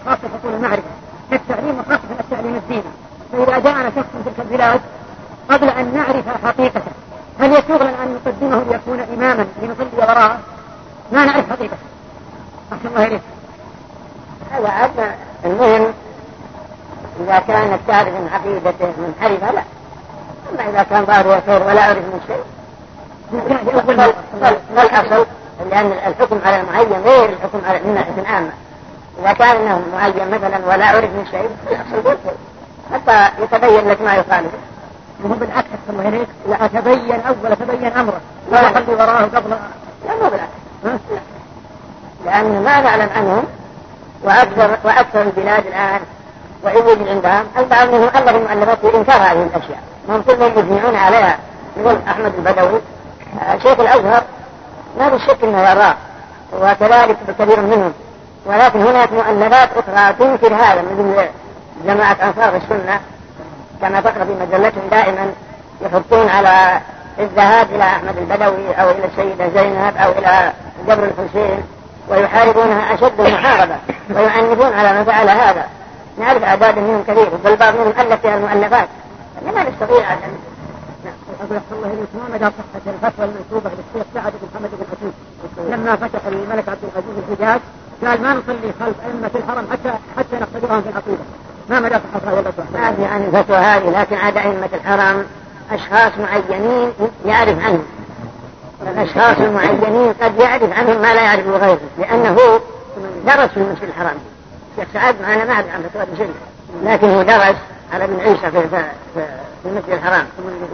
خاصة حقول المعرفة كالتعليم وخاصة التعليم الديني فإذا جاءنا شخص من تلك البلاد قبل أن نعرف حقيقته هل يسوغ لنا أن نقدمه ليكون إماما لنصلي وراءه؟ ما نعرف حقيقته. أحسن الله إليك. هذا عاد المهم إذا كانت تعرف من عقيدته منحرفة لا. أما إذا كان ظاهره خير ولا أعرف من شيء. ما الأصل؟ لأن الحكم على المعين غير الحكم على من عامة. إذا كان أنه معين مثلا ولا عرف من شيء يحصل حتى يتبين لك ما يخالف وهو بالعكس الله إليك لا تبين أول تبين أمره. لا يصلي وراه قبل. لا مو بالعكس. لأن ما نعلم عنهم وأكثر وأكثر البلاد الآن وعوج عندهم البعض منهم ألف مؤلفات في إنكار هذه الأشياء. هم كلهم يجمعون عليها. يقول أحمد البدوي شيخ الأزهر ما في شك إنه يراه وكذلك كثير منهم. ولكن هناك مؤلفات أخرى تنكر هذا مثل جماعة أنصار السنة كما تقرأ في مجلتهم دائما يحطون على الذهاب إلى أحمد البدوي أو إلى السيدة زينب أو إلى جبر الحسين ويحاربونها أشد المحاربة ويعنفون على من فعل هذا. نعرف أعداد منهم كثير بل بعض منهم ألف فيها المؤلفات. لما نستطيع أن أقول الله إليك ما مدى صحة الفتوى المنسوبة للشيخ سعد بن محمد بن حكيم لما فتح الملك عبد العزيز الحجاز قال ما نصلي خلف أئمة الحرم حتى حتى نقتدرهم في العقيدة. ما مدى صحة هذا الفتوى؟ ما في عن الفتوى هذه لكن عاد أئمة الحرم أشخاص معينين يعرف عنهم. الأشخاص المعينين قد يعرف عنهم ما لا يعرفه غيره لأنه درس في المسجد الحرام. سعد معنا ما أعرف عن فتوى شيء لكن هو درس على ابن عيسى في, في, المسجد الحرام.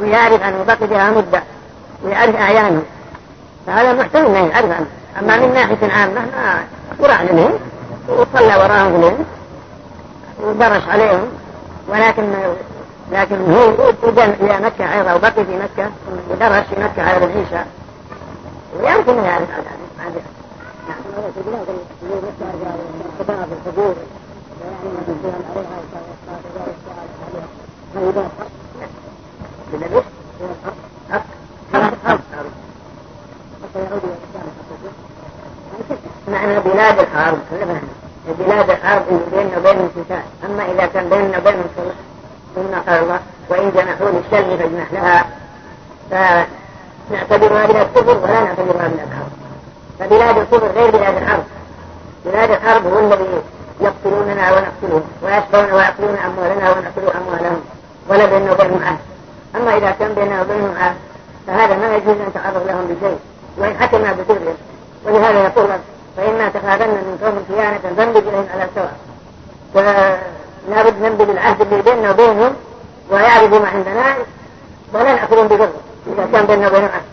ويعرف عنه بقي بها مدة. ويعرف أعيانه. فهذا محتمل أنه يعرف عنه. أما من ناحية عامة ما وراح لهم وصلى وراهم الهند ودرس عليهم. ولكن لكن هو وجن إلى مكة أيضا وبقي في مكة. ودرس في مكة على ابن عيسى. ويمكن يعرف عن في بلاد من معنى بلاد اللي بيننا وبينهم قتال أما إذا كان بيننا وبينهم صلح وان جنحوا للسلم فاجنح لها. فنعتبرها بلاد كفر ولا نعتبرها بلاد حرب فبلاد الكفر غير بلاد الحرب بلاد الحرب هو الذي يقتلوننا ونقتلهم ويسبون ويأكلون أموالنا ونأكل أموالهم ولا بيننا وبينهم عهد. أما إذا كان بيننا وبينهم عهد فهذا ما يجوز أن تعرض لهم بشيء وإن حكمنا بكفرهم ولهذا يقول فإما تخافن من قوم خيانة فانبذ إليهم على سواء فلا بد ننبذ العهد اللي بيننا وبينهم ويعرفوا ما عندنا ولا نأخذهم بضر إذا كان بيننا وبينهم عهد.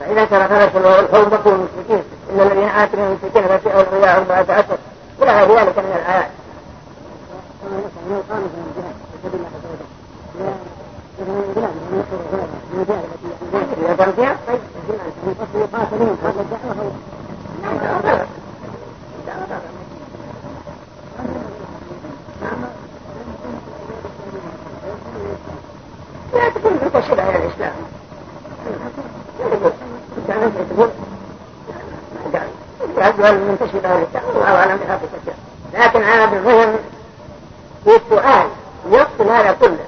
فإذا ترى خلص الحوم بقوا المشركين إن الذين آتوا من المشركين فسيئوا الرياء أربعة أشهر إلى غير ذلك من الدعوة لا تكون على الإسلام. تقول الأجوال المنتشرة على الإسلام الله أعلم بحقيقة لكن هذا المهم في السؤال يفصل هذا كله.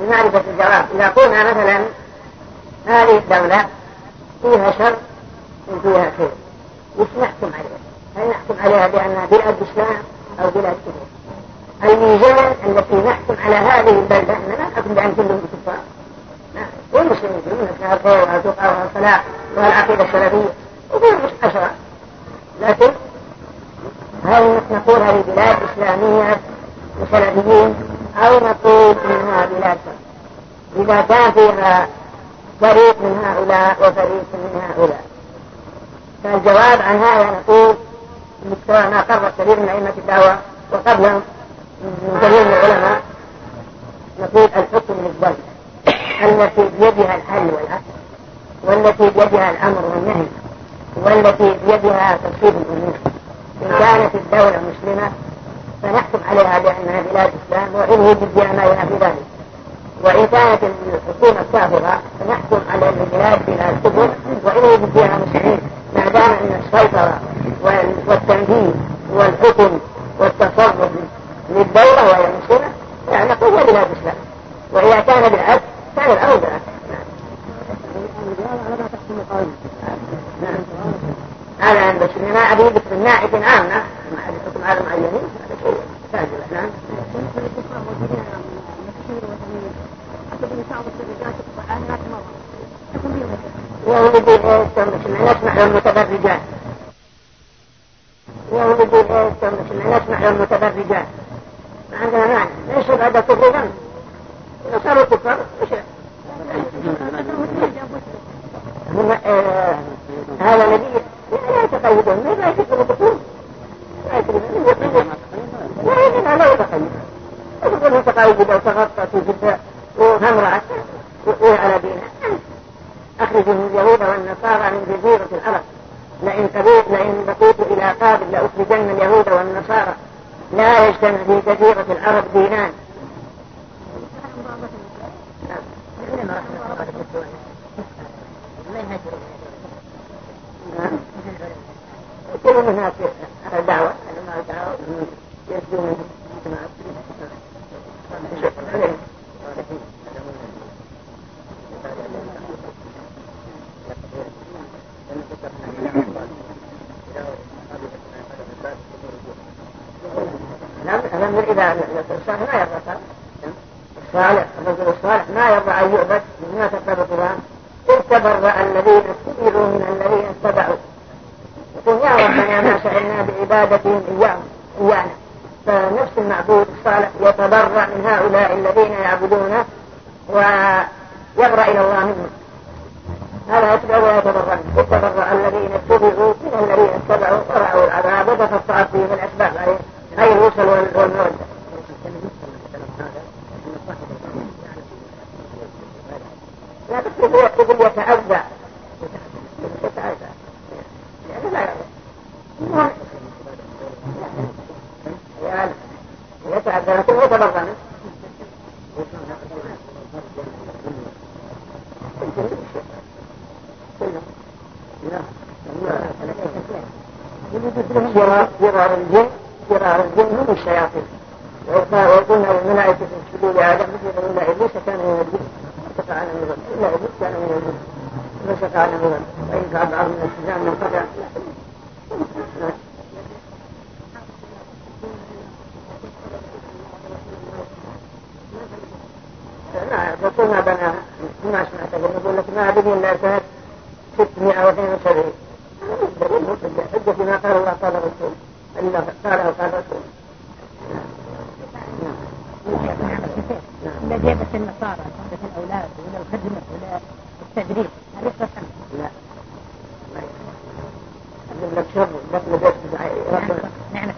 لمعرفة الجواب. إذا قلنا مثلا هذه الدولة فيها شر وفيها خير. وش نحكم عليها؟ هل نحكم عليها بأنها بلاد إسلام أو بلاد كفر؟ الميزان التي نحكم على هذه البلدة أننا نحكم بأن كلهم كفار. والمسلمين يقولون فيها الخير والتقى والصلاح والعقيدة السلفية. وفيها أشرار لكن هل نقول هذه بلاد إسلامية وسلفيين أو نقول إنها بلاد إذا كان فيها فريق من هؤلاء وفريق من هؤلاء؟ فالجواب عن هذا نقول مثل ما قرر كثير من أئمة الدعوة وقبلهم من كثير من العلماء نقول الحكم للدولة التي بيدها الحل والعقل والتي بيدها الأمر والنهي. والتي بيدها ترتيب الأمور إن كانت الدولة مسلمة فنحكم عليها بأنها بلاد إسلام وجد فيها ما ينافي ذلك وإن كانت الحكومة كافرة فنحكم على البلاد بلا وإن وجد فيها مسلمين ما دام أن السيطرة والتنفيذ والحكم والتصرف للدولة وهي مسلمة يعني نقول هي بلاد إسلام وإذا كان بالعكس كان الأمر بالعكس. هذا بس ما أبي من ناحية عامة. ما معينين هذا شيء كفار هذا نبي تقيدهم لا يجب الدخول لا يجب لا يجب لا يتقيد يقول متقيد لو تغطت جدا وامرأة على دينها أخرجوا اليهود والنصارى من جزيرة الأرض لئن تبيت لئن بقيت إلى قابل لأخرجن اليهود والنصارى لا يجتمع في جزيرة العرب دينان. نعم. كل الناس على دعوة على ما دعوة يسجون نعم الأمر إذا الإنسان ما يرضى الصالح الرجل الصالح ما يرضى أن يعبد بما تقتضي القرآن إذ تبرأ الذين استكبروا من الذين اتبعوا يقول يا ربنا ما سألنا بعبادتهم إياهم إيانا فنفس المعبود الصالح يتبرأ من هؤلاء الذين يعبدونه ويبرأ إلى الله منهم. هذا يتبع ويتبرأ. يتبرأ الذين اتبعوا من الذين اتبعوا ورأوا العذاب وتقطعت بهم الأسباب. أي الوصل والمودة لا يكتب يتأذى يتأذى فرار الجن فرار الجن هم الشياطين وقلنا للملائكة اسجدوا لآدم مثل إلا إبليس كان من الجن من الظلم إلا إبليس كان من الجن فسقع من الظلم وإن فعل بعض من السجان من لا يقول ما بنى ما سمعت يقول لك ما بني إلا سنة 672 دليل مو حجة فيما قال الله قال الرسول إلا قاله قال الرسول إذا جابت النصارى تحدث الأولاد ولا الخدمة ولا التدريس هل لا يجيب لك شر دخل بيت نعم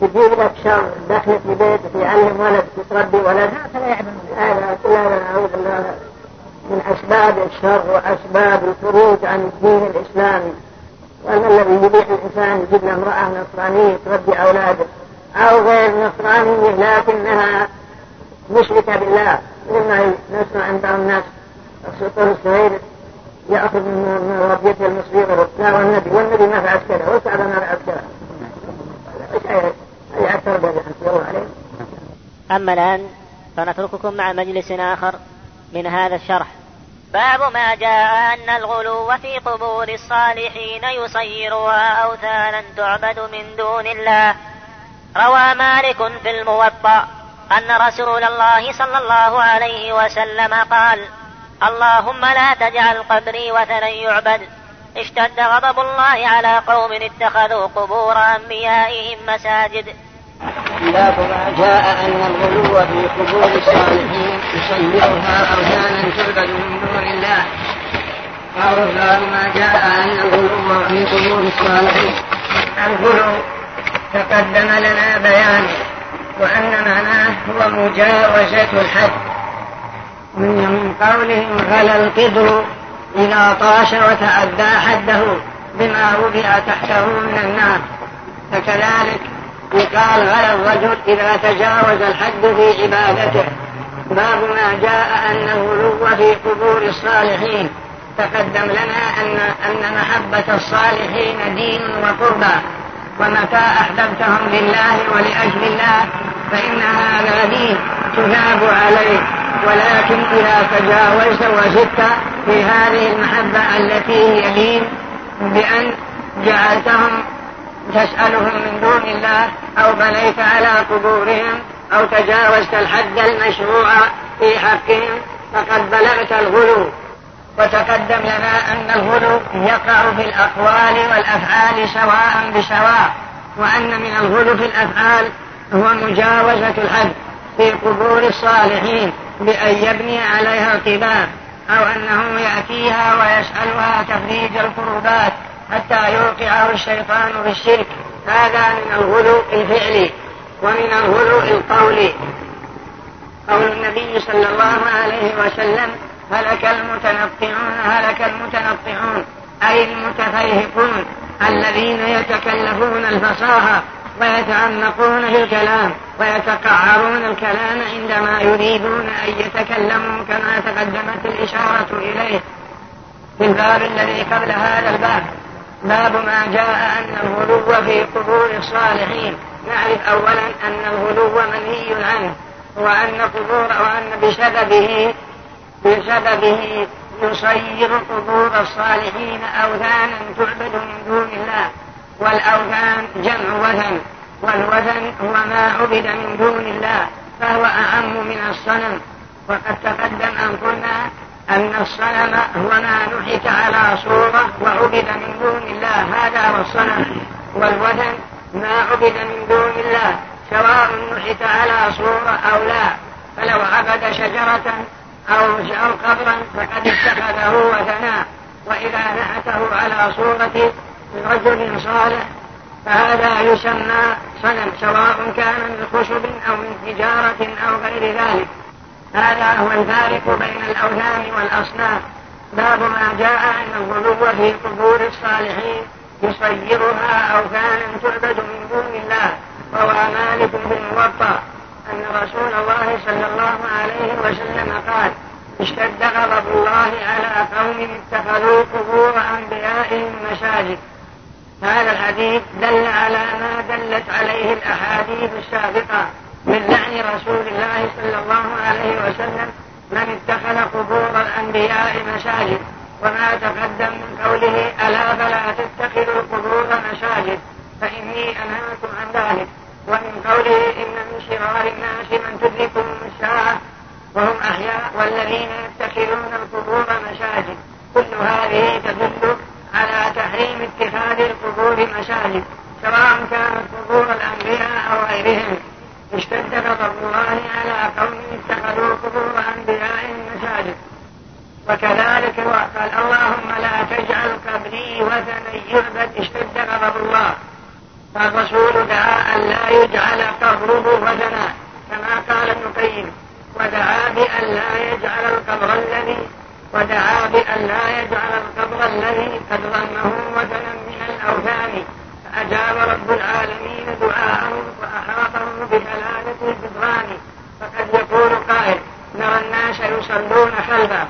تجيب لك شر دخل في بيت يعلم ولد تربي ولد هكذا يعملون هذا كلها نعوذ بالله من أسباب الشر وأسباب الخروج عن الدين الإسلامي وأن الذي يبيح الإنسان يجيب له امرأة نصرانية تربي أولاده أو غير نصرانية لكنها مشركة بالله. مثل ما نسمع عند بعض الناس السلطان الصغير يأخذ من ربيته المصيرة لا والنبي والنبي ما فعل كذا والكعبة ما فعل كذا إيش أي التربية الله عليه أما الآن فنترككم مع مجلس آخر من هذا الشرح. باب ما جاء أن الغلو في قبور الصالحين يصيرها أوثانا تعبد من دون الله. روى مالك في الموطأ أن رسول الله صلى الله عليه وسلم قال اللهم لا تجعل قبري وثنا يعبد. اشتد غضب الله على قوم اتخذوا قبور أنبيائهم مساجد. باب ما جاء أن الغلو في قبور الصالحين يصيرها أوثانا تعبد من دون الله. باب ما جاء أن الغلو في قبور الصالحين. الغلو تقدم لنا بيانه وأن معناه هو مجاوزة الحد. من قولهم غلا القدر إذا طاش وتعدى حده بما وضع تحته من النار. فكذلك يقال غلا الرجل إذا تجاوز الحد في عبادته. باب ما جاء أن الغلو في قبور الصالحين. تقدم لنا أن أن محبة الصالحين دين وقربى. ومتى أحببتهم لله ولأجل الله فإن هذا دين تثاب عليه. ولكن إذا تجاوزت وزدت في هذه المحبة التي هي دين بأن جعلتهم تسألهم من دون الله أو بنيت على قبورهم أو تجاوزت الحد المشروع في حقهم فقد بلغت الغلو وتقدم لنا أن الغلو يقع في الأقوال والأفعال سواء بسواء وأن من الغلو في الأفعال هو مجاوزة الحد في قبور الصالحين بأن يبني عليها القباب أو أنه يأتيها ويسألها تفريج الكروبات حتى يوقعه الشيطان بالشرك. هذا من الغلو الفعلي ومن الغلو القولي. قول النبي صلى الله عليه وسلم هلك المتنطعون هلك المتنطعون أي المتفيهقون الذين يتكلفون الفصاحة ويتعمقون في الكلام ويتقعرون الكلام عندما يريدون أن يتكلموا كما تقدمت الإشارة إليه. في الباب الذي قبل هذا الباب باب ما جاء أن الغلو في قبور الصالحين. نعرف أولا أن الغلو منهي عنه وأن قبور وأن بسببه بسببه يصير قبور الصالحين أوثانا تعبد من دون الله. والأوثان جمع وثن والوثن هو ما عبد من دون الله فهو أعم من الصنم. وقد تقدم أن قلنا أن الصنم هو ما نحت على صورة وعبد من دون الله هذا هو الصنم. والوثن ما عبد من دون الله سواء نحت على صورة أو لا. فلو عبد شجرة أو أو قبرا فقد اتخذه وثنا وإذا نحته على صورة رجل صالح فهذا يسمى صنم سواء كان من خشب أو من حجارة أو غير ذلك. هذا هو الفارق بين الأوثان والأصنام باب ما جاء أن الغلو في قبور الصالحين يصيرها أوثانا تعبد من دون الله روى مالك بن موطأ أن رسول الله صلى الله عليه وسلم قال اشتد غضب الله على قوم اتخذوا قبور أنبيائهم مساجد. هذا الحديث دل على ما دلت عليه الأحاديث السابقة من لعن رسول الله صلى الله عليه وسلم من اتخذ قبور الأنبياء مساجد. وما تقدم من قوله ألا فلا تتخذوا القبور مساجد. فإني أنهاكم عن ذلك. ومن قوله إن من شرار الناس من تدركهم الساعة وهم أحياء والذين يتخذون القبور مساجد. كل هذه تدل على تحريم اتخاذ القبور مساجد سواء كانت قبور الأنبياء أو غيرهم. اشتد غضب الله على قوم اتخذوا قبور أنبيائهم مساجد وكذلك قال اللهم لا تجعل قبري وثنا يعبد اشتد غضب الله. فالرسول دعا أن لا يجعل قبره وثنا كما قال ابن القيم. ودعا بأن لا يجعل القبر الذي ودعا بأن لا يجعل القبر الذي قد ظنه وثنا من الأوثان. فأجاب رب العالمين دعاءه وأحاطه بجلالة الجدران. فقد يقول قائل نرى الناس يصلون خلفه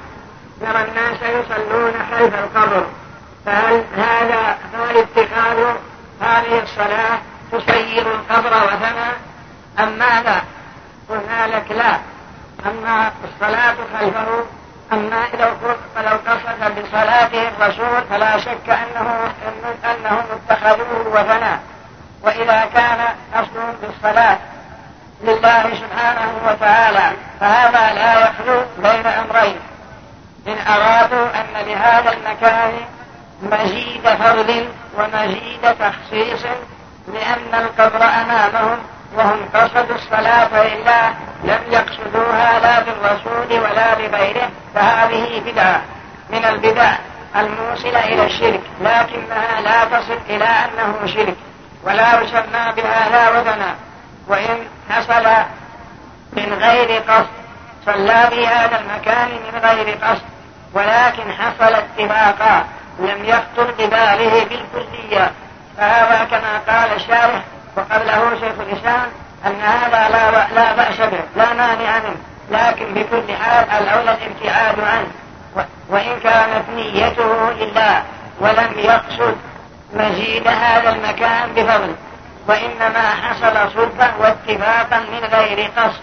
نرى الناس يصلون خلف القبر. فهل هذا هل اتخاذ هذه الصلاة تصير القبر وثنا أم ماذا؟ قلنا لك لا. أما الصلاة خلفه أما لو لو قصد بصلاته الرسول فلا شك أنه أنهم اتخذوه وثنا وإذا كان قصدهم بالصلاة لله سبحانه وتعالى فهذا لا يخلو بين أمرين. إن أرادوا أن لهذا المكان مزيد فرض ومزيد تخصيص لأن القبر أمامهم وهم قصدوا الصلاة لله لم يقصدوها لا بالرسول ولا بغيره. فهذه بدعة من البدع الموصلة إلى الشرك لكنها لا تصل إلى أنه شرك ولا يسمى بهذا وثنا وإن حصل من غير قصد صلى في هذا المكان من غير قصد ولكن حصل اتفاقا لم يخطر بباله بالكلية. فهذا كما قال الشارح وقبله شيخ الإسلام أن هذا لا, لا بأس به لا مانع منه. لكن بكل حال الأولى الابتعاد عنه. وإن كانت نيته لله ولم يقصد مزيد هذا المكان بفضل. وإنما حصل صدفة واتفاقا من غير قصد.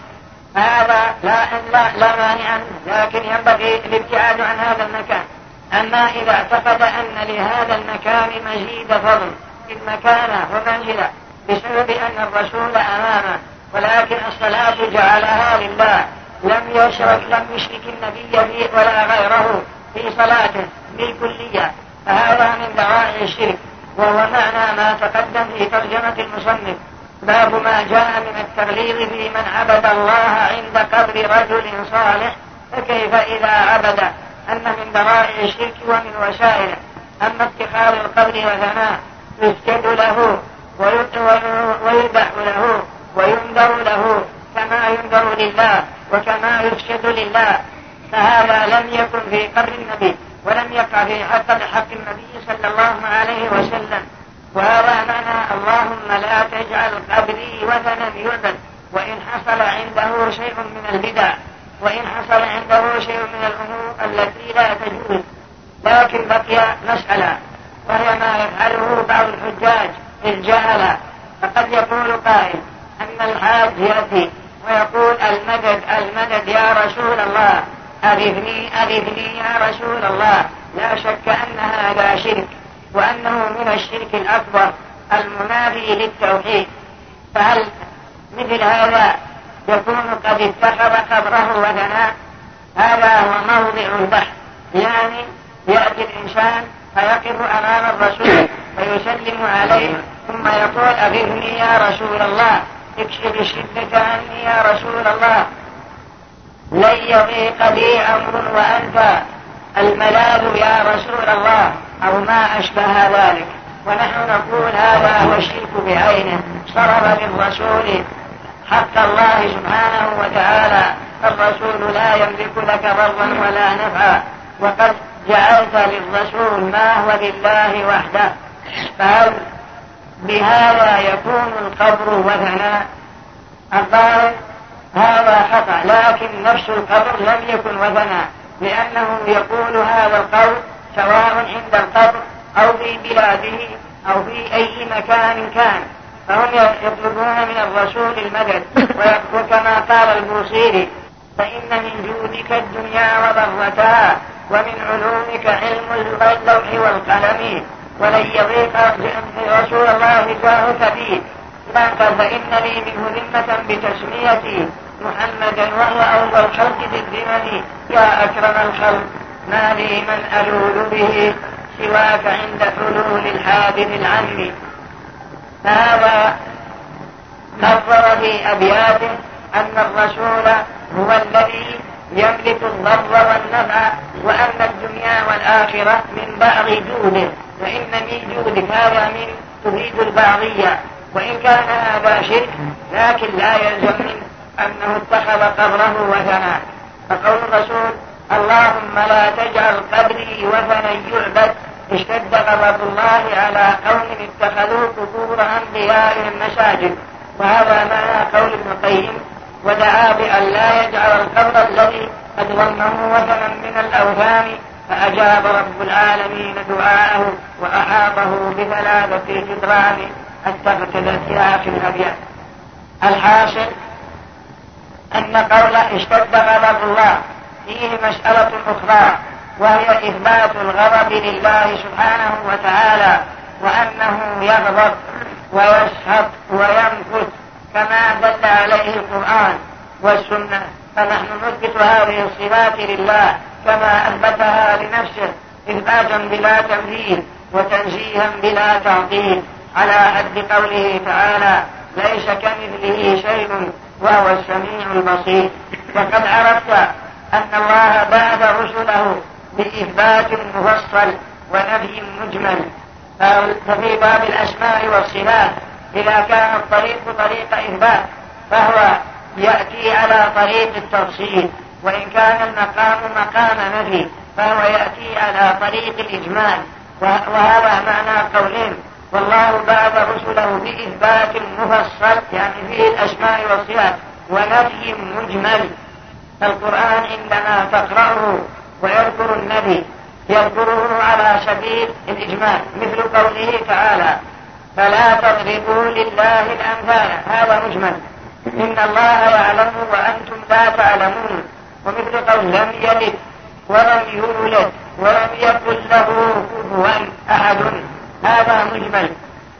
هذا لا لا, لا مانع لكن ينبغي الابتعاد عن هذا المكان. أما إذا اعتقد أن لهذا المكان مزيد فضل في المكانة ومنزلة بسبب أن الرسول أمامه ولكن الصلاة جعلها لله. لم يشرك لم يشرك النبي به ولا غيره في صلاته بالكلية. فهذا من دواعي الشرك. وهو معنى ما تقدم في ترجمة المصنف. باب ما جاء من التغليظ في من عبد الله عند قبر رجل صالح فكيف إذا عبد؟ أن من ذرائع الشرك ومن وسائله أما اتخاذ القبر وثناء يسجد له ويذبح له وينذر له كما ينذر لله. وكما يفسد لله فهذا لم يكن في قبر النبي ولم يقع في حق حق النبي صلى الله عليه وسلم. وهذا معنى اللهم لا تجعل قبري وثنا يعبد وإن حصل عنده شيء من البدع وإن حصل عنده شيء من الأمور التي لا تجوز. لكن بقي مسألة وهي ما يفعل بعض الحجاج إذ جهل. فقد يقول قائل أن الحاج يأتي. ويقول المدد المدد يا رسول الله. أغثني أغثني يا رسول الله. لا شك أن هذا شرك وأنه من الشرك الأكبر المنافي للتوحيد. فهل مثل هذا يكون قد اتخذ قبره وثناء؟ هذا هو موضع البحث. يعني يأتي الإنسان فيقف أمام الرسول فيسلم عليه ثم يقول أغثني يا رسول الله. اكشف الشدة عني يا رسول الله. لن يضيق بي أمر وأنت الملاذ يا رسول الله. أو ما أشبه ذلك. ونحن نقول هذا هو الشرك بعينه. صرف للرسول حق الله سبحانه وتعالى. الرسول لا يملك لك ضرا ولا نفعا. وقد جعلت للرسول ما هو لله وحده. فهل بهذا يكون القبر وثنا الظاهر هذا خطأ لكن نفس القبر لم يكن وثنا لأنه يقول هذا القول سواء عند القبر أو في بلاده أو في أي مكان كان. فهم يطلبون من الرسول المدد وكما قال البوصيري فإن من جودك الدنيا وضرتها ومن علومك علم اللوح والقلم. ولن يضيق رسول الله جاهك بي قال فإن لي منه ذمة بتسميتي محمدا وهو أول الخلق بالذمم يا أكرم الخلق ما لي من ألول به سواك عند حلول الحادث العم فهذا قرر في أبياته أن الرسول هو الذي يملك الضر والنفع وأن الدنيا والآخرة من بعض جوده فإن من جودك هذا من تريد البعضية وإن كان هذا شرك لكن لا يلزم أنه اتخذ قبره وثنا فقول الرسول اللهم لا تجعل قبري وثنا يعبد. اشتد غضب الله على قوم اتخذوا قبور انبيائهم مساجد وهذا معنى قول ابن القيم ودعا بأن لا يجعل القبر الذي قد ظنه وثنا من الأوثان فأجاب رب العالمين دعاءه وأحاطه بثلاثة جدران استغفر في آخر الأبيات الحاصل أن قول اشتد غضب الله فيه مسألة أخرى وهي إثبات الغضب لله سبحانه وتعالى وأنه يغضب ويسخط ويمكث كما دل عليه القرآن والسنة. فنحن نثبت هذه الصفات لله كما أثبتها لنفسه إثباتا بلا تمثيل وتنزيها بلا تعطيل على حد قوله تعالى ليس كمثله شيء وهو السميع البصير وقد عرفت أن الله بعث رسله بإثبات مفصل ونفي مجمل. ففي باب الأسماء والصفات إذا كان الطريق طريق إثبات فهو يأتي على طريق التفصيل وإن كان المقام مقام نفي فهو يأتي على طريق الإجمال. وهذا معنى قولين والله بعث رسله بإثبات مفصل يعني فيه الأسماء والصفات ونفي مجمل. القرآن عندما تقرأه ويذكر النبي يذكره على سبيل الإجمال مثل قوله تعالى فلا تضربوا لله الأمثال. هذا مجمل. إن الله يعلم وأنتم لا تعلمون. ومثل قول لم يلد ولم يولد ولم يكن له كفوا أحد. هذا مجمل.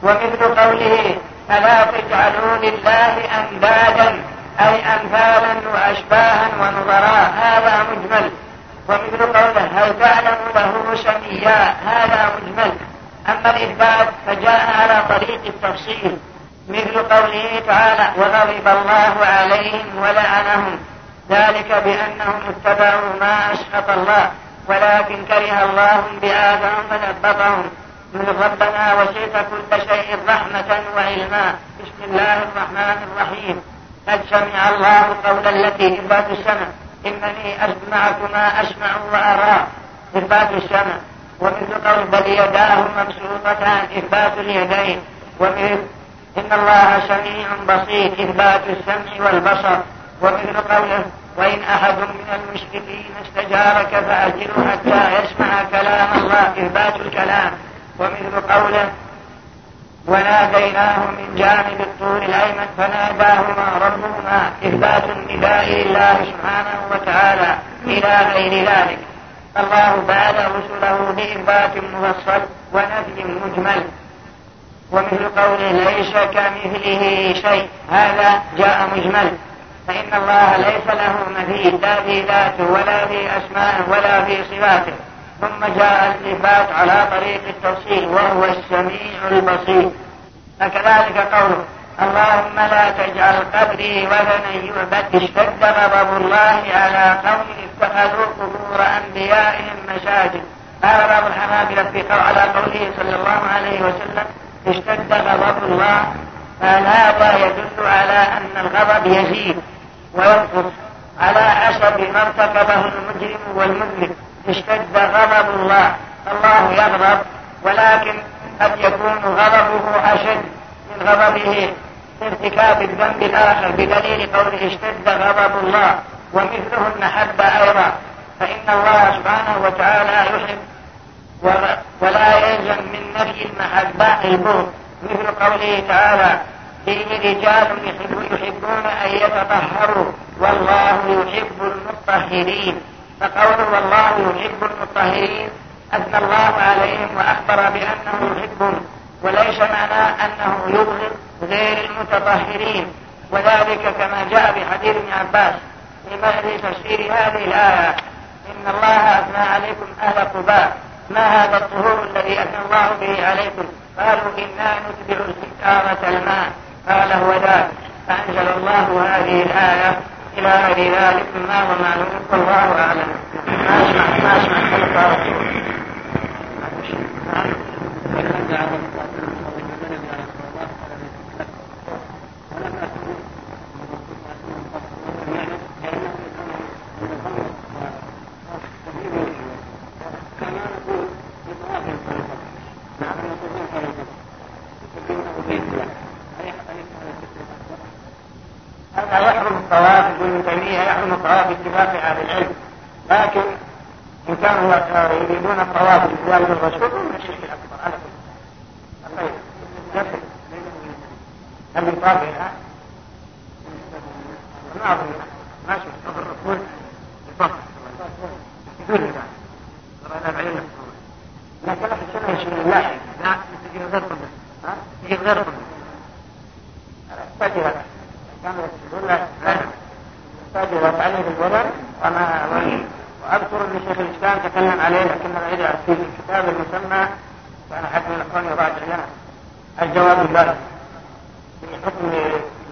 ومثل قوله فلا تجعلوا لله أندادا أي أمثالا وأشباها ونظراء. هذا مجمل. ومثل قوله هل تعلم له سميا؟ هذا مجمل. أما الإثبات فجاء على طريق التفصيل. مثل قوله تعالى وغضب الله عليهم ولعنهم. ذلك بأنهم اتبعوا ما أسخط الله ولكن كره الله بآذهم فثبطهم من ربنا وشئت كل شيء رحمة وعلما. بسم الله الرحمن الرحيم. قد سمع الله قول التي إثبات السمع إنني أسمعكما أسمع وأرى. إثبات السمع ومثل قول بل يداه مبسوطتان إثبات اليدين. ومثل إن الله سميع بصير إثبات السمع والبصر ومثل قوله وإن أحد من المشركين استجارك فأجره حتى يسمع كلام الله إثبات الكلام. ومثل قوله وناديناه من جانب الطور الأيمن فناداهما ربهما إثبات النداء لله سبحانه وتعالى إلى غير ذلك. الله بعد رسله بإثبات مفصل ونفي مجمل. ومثل قوله ليس كمثله شيء. هذا جاء مجمل. فإن الله ليس له مثيل لا في ذاته ولا في أسمائه ولا في صفاته. ثم جاء الإثبات على طريق التفصيل وهو السميع البصير. فكذلك قوله اللهم لا تجعل قبري وثنا يعبد. اشتد غضب الله على قوم اتخذوا قبور أنبيائهم مساجد. قال بعض الحنابلة في على قوله صلى الله عليه وسلم اشتد غضب الله فهذا يدل على أن الغضب يزيد. وينقص على حسب ما ارتكبه المجرم والمذنب اشتد غضب الله. الله يغضب ولكن قد يكون غضبه أشد من غضبه ارتكاب الذنب الآخر بدليل قوله اشتد غضب الله. ومثله المحبة أيضا. فإن الله سبحانه وتعالى يحب ولا يلزم من نفي المحبة البغض مثل قوله تعالى فيه رجال يحبون أن يتطهروا. والله يحب المطهرين. فقوله والله يحب المطهرين أثنى الله عليهم وأخبر بأنه يحبهم وليس معناه أنه يبغض غير المتطهرين. وذلك كما جاء في حديث ابن عباس في تفسير هذه الآية. إن الله أثنى عليكم أهل قباء. ما هذا الطهور الذي أثنى الله به عليكم؟ قالوا إنا نتبع الحجارة الماء قال هو ذاك. فأنزل الله هذه الآية إلى غير ذلك ما هو معلوم. والله أعلم. ما أسمع ما أسمع. كلمة هذا يحرم الطواف ابن الطواف باتفاق أهل العلم. لكن إن كانوا يريدون الطواف بزيارة الرسول من الشرك الأكبر. على كل طيب يصل هل يطاف؟ ما ما شفت الرسول يطاف. لكن في السنة يشيل الله لا تجي غير قبل ها؟ تجي غير قبل هذا. كانوا يقول لك استاجرت عليه الولد وما واذكر أن شيخ الإسلام تكلم عليه لكن بعيد في الكتاب المسمى كان حد من الاخوان يراجع لنا الجواب اللازم في حكم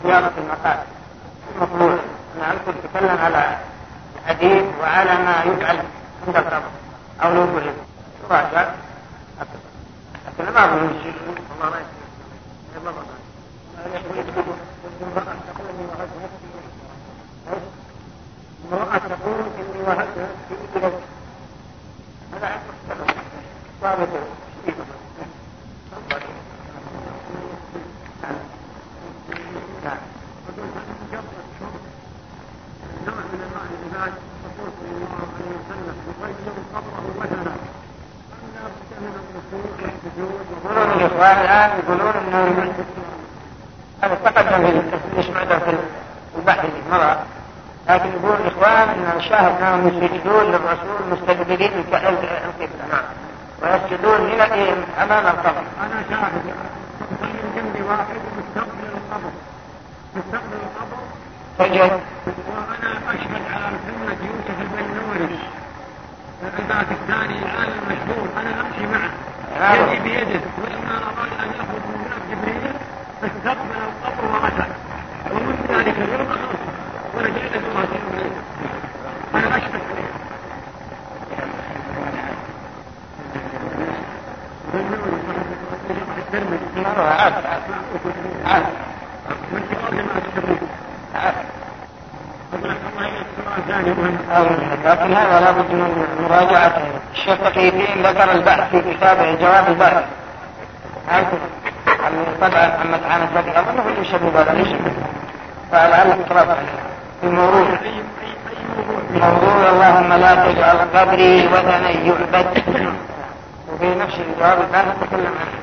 زيارة المقال. المطلوب أذكر تكلم على الحديث وعلى ما يفعل عند القبر أو لو فرد يراجع لكن ما أظن الشيء والله ما يسمع. امرأة تقول إني وهبت نفسي إليك هذا ثابت نوع من انواع العباد الرسول صلى الله عليه وسلم يغير قبره مثلا بد من الركوع والسجود يقولون الاخوان الان يقولون انه هذا تقدم في سمعته في البحث مضى لكن يقول الاخوان إن الشاهد انهم يسجدون للرسول مستقبلين القبلة نعم. ويسجدون من أمام القبر. أنا شاهد. من جنبي واحد مستقبل القبر. مستقبل القبر. سجد وأنا أشهد على محمد يوسف البنوري البعث الثاني الان المشهور. أنا أمشي معه. يدي بيده. ولما أراد أن ياخذ من باب جبريل فاستقبل القبر وأتى. ومن ذلك اليوم لكن هذا لابد من مراجعته الشيخ تقي ذكر البحث في كتابه جواب البحث طبعا محمد حامد بدر أظنه في شبه هذا ليش فلعلك تقرا بموضوع موضوع اللهم لا تجعل قبري وثنا يعبد. وفي نفس الجواب لا نتكلم عنه.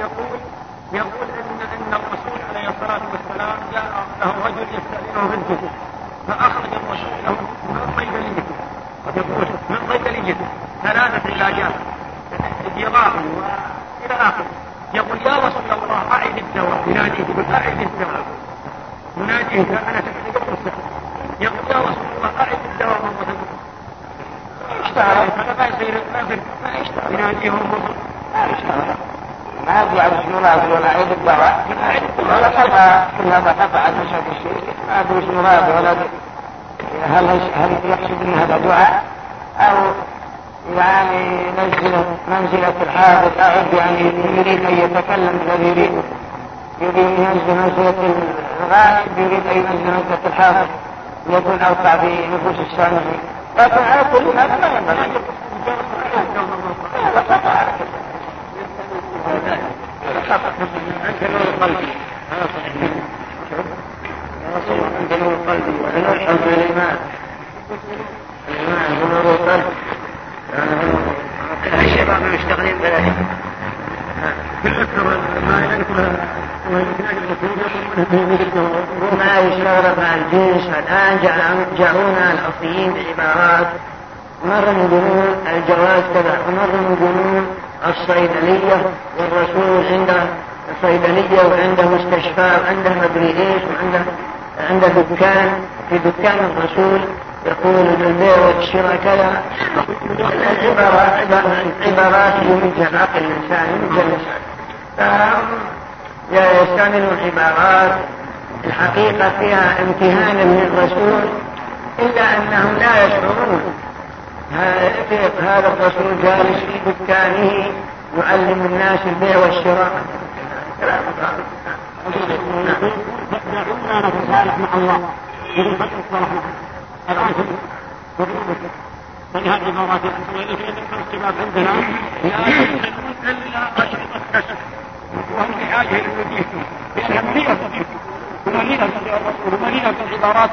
يقول يقول ان إن الرسول عليه الصلاة والسلام جاء له رجل يستأذنه في الجسد فأخرج الرسول له من صيدليته قد يقول من صيدليته ثلاثة علاجات جراح يا رسول الله أعد الدواء. يناديه يقول أعد الدواء. يناديه أنا سمعت يقول يا رسول الله أعد الدواء مرة هذا ما يصير ما يصير. ما يشتهر. يناديهم ما يشتهر. ما ادري شنو مراد ولا عيد الدواء. ولا قطع كلها قطع مشهد الشيء ما أدري شنو ولا هل هل يقصد إن هذا دعاء؟ أو يعني منزلة منزلة الحافظ أعد يعني يريد أن يتكلم الذي يريد يريد أن ينزل منزلة الغائب يريد أن ينزل منزلة الحافظ يكون أوقع في نفوس السامعين لكن على كل ما لا ينبغي عند نور قلبي هذا صحيح عند نور قلبي ونور الإيمان الإيمان نور القلب الشباب مشتغلين بذلك ما يشتغل مع الجنس الآن جاءونا الأصليين بعبارات مرة جنون الجواز كذا ومرة جنون الصيدلية والرسول عنده صيدلية وعنده مستشفى وعنده مدري إيش وعنده عنده دكان في دكان الرسول يقول بالبيع والشراء كذا العبارات عبارات يمج عقل الإنسان يمج الإنسان. يستعملون عبارات الحقيقة فيها امتهانا من الرسول إلا أنهم لا يشعرون. هذا الرسول جالس في دكانه يعلم الناس البيع والشراء. دعونا نتصالح مع الله يقول الصالح معه الآن فلهذه العبارات يذكر الشباب عندنا لا إلا أشرطة كشف وهم بحاجة إلى وجيهتهم لأنها مليئة بهم ومليئة بالرسول ومليئة بالعبارات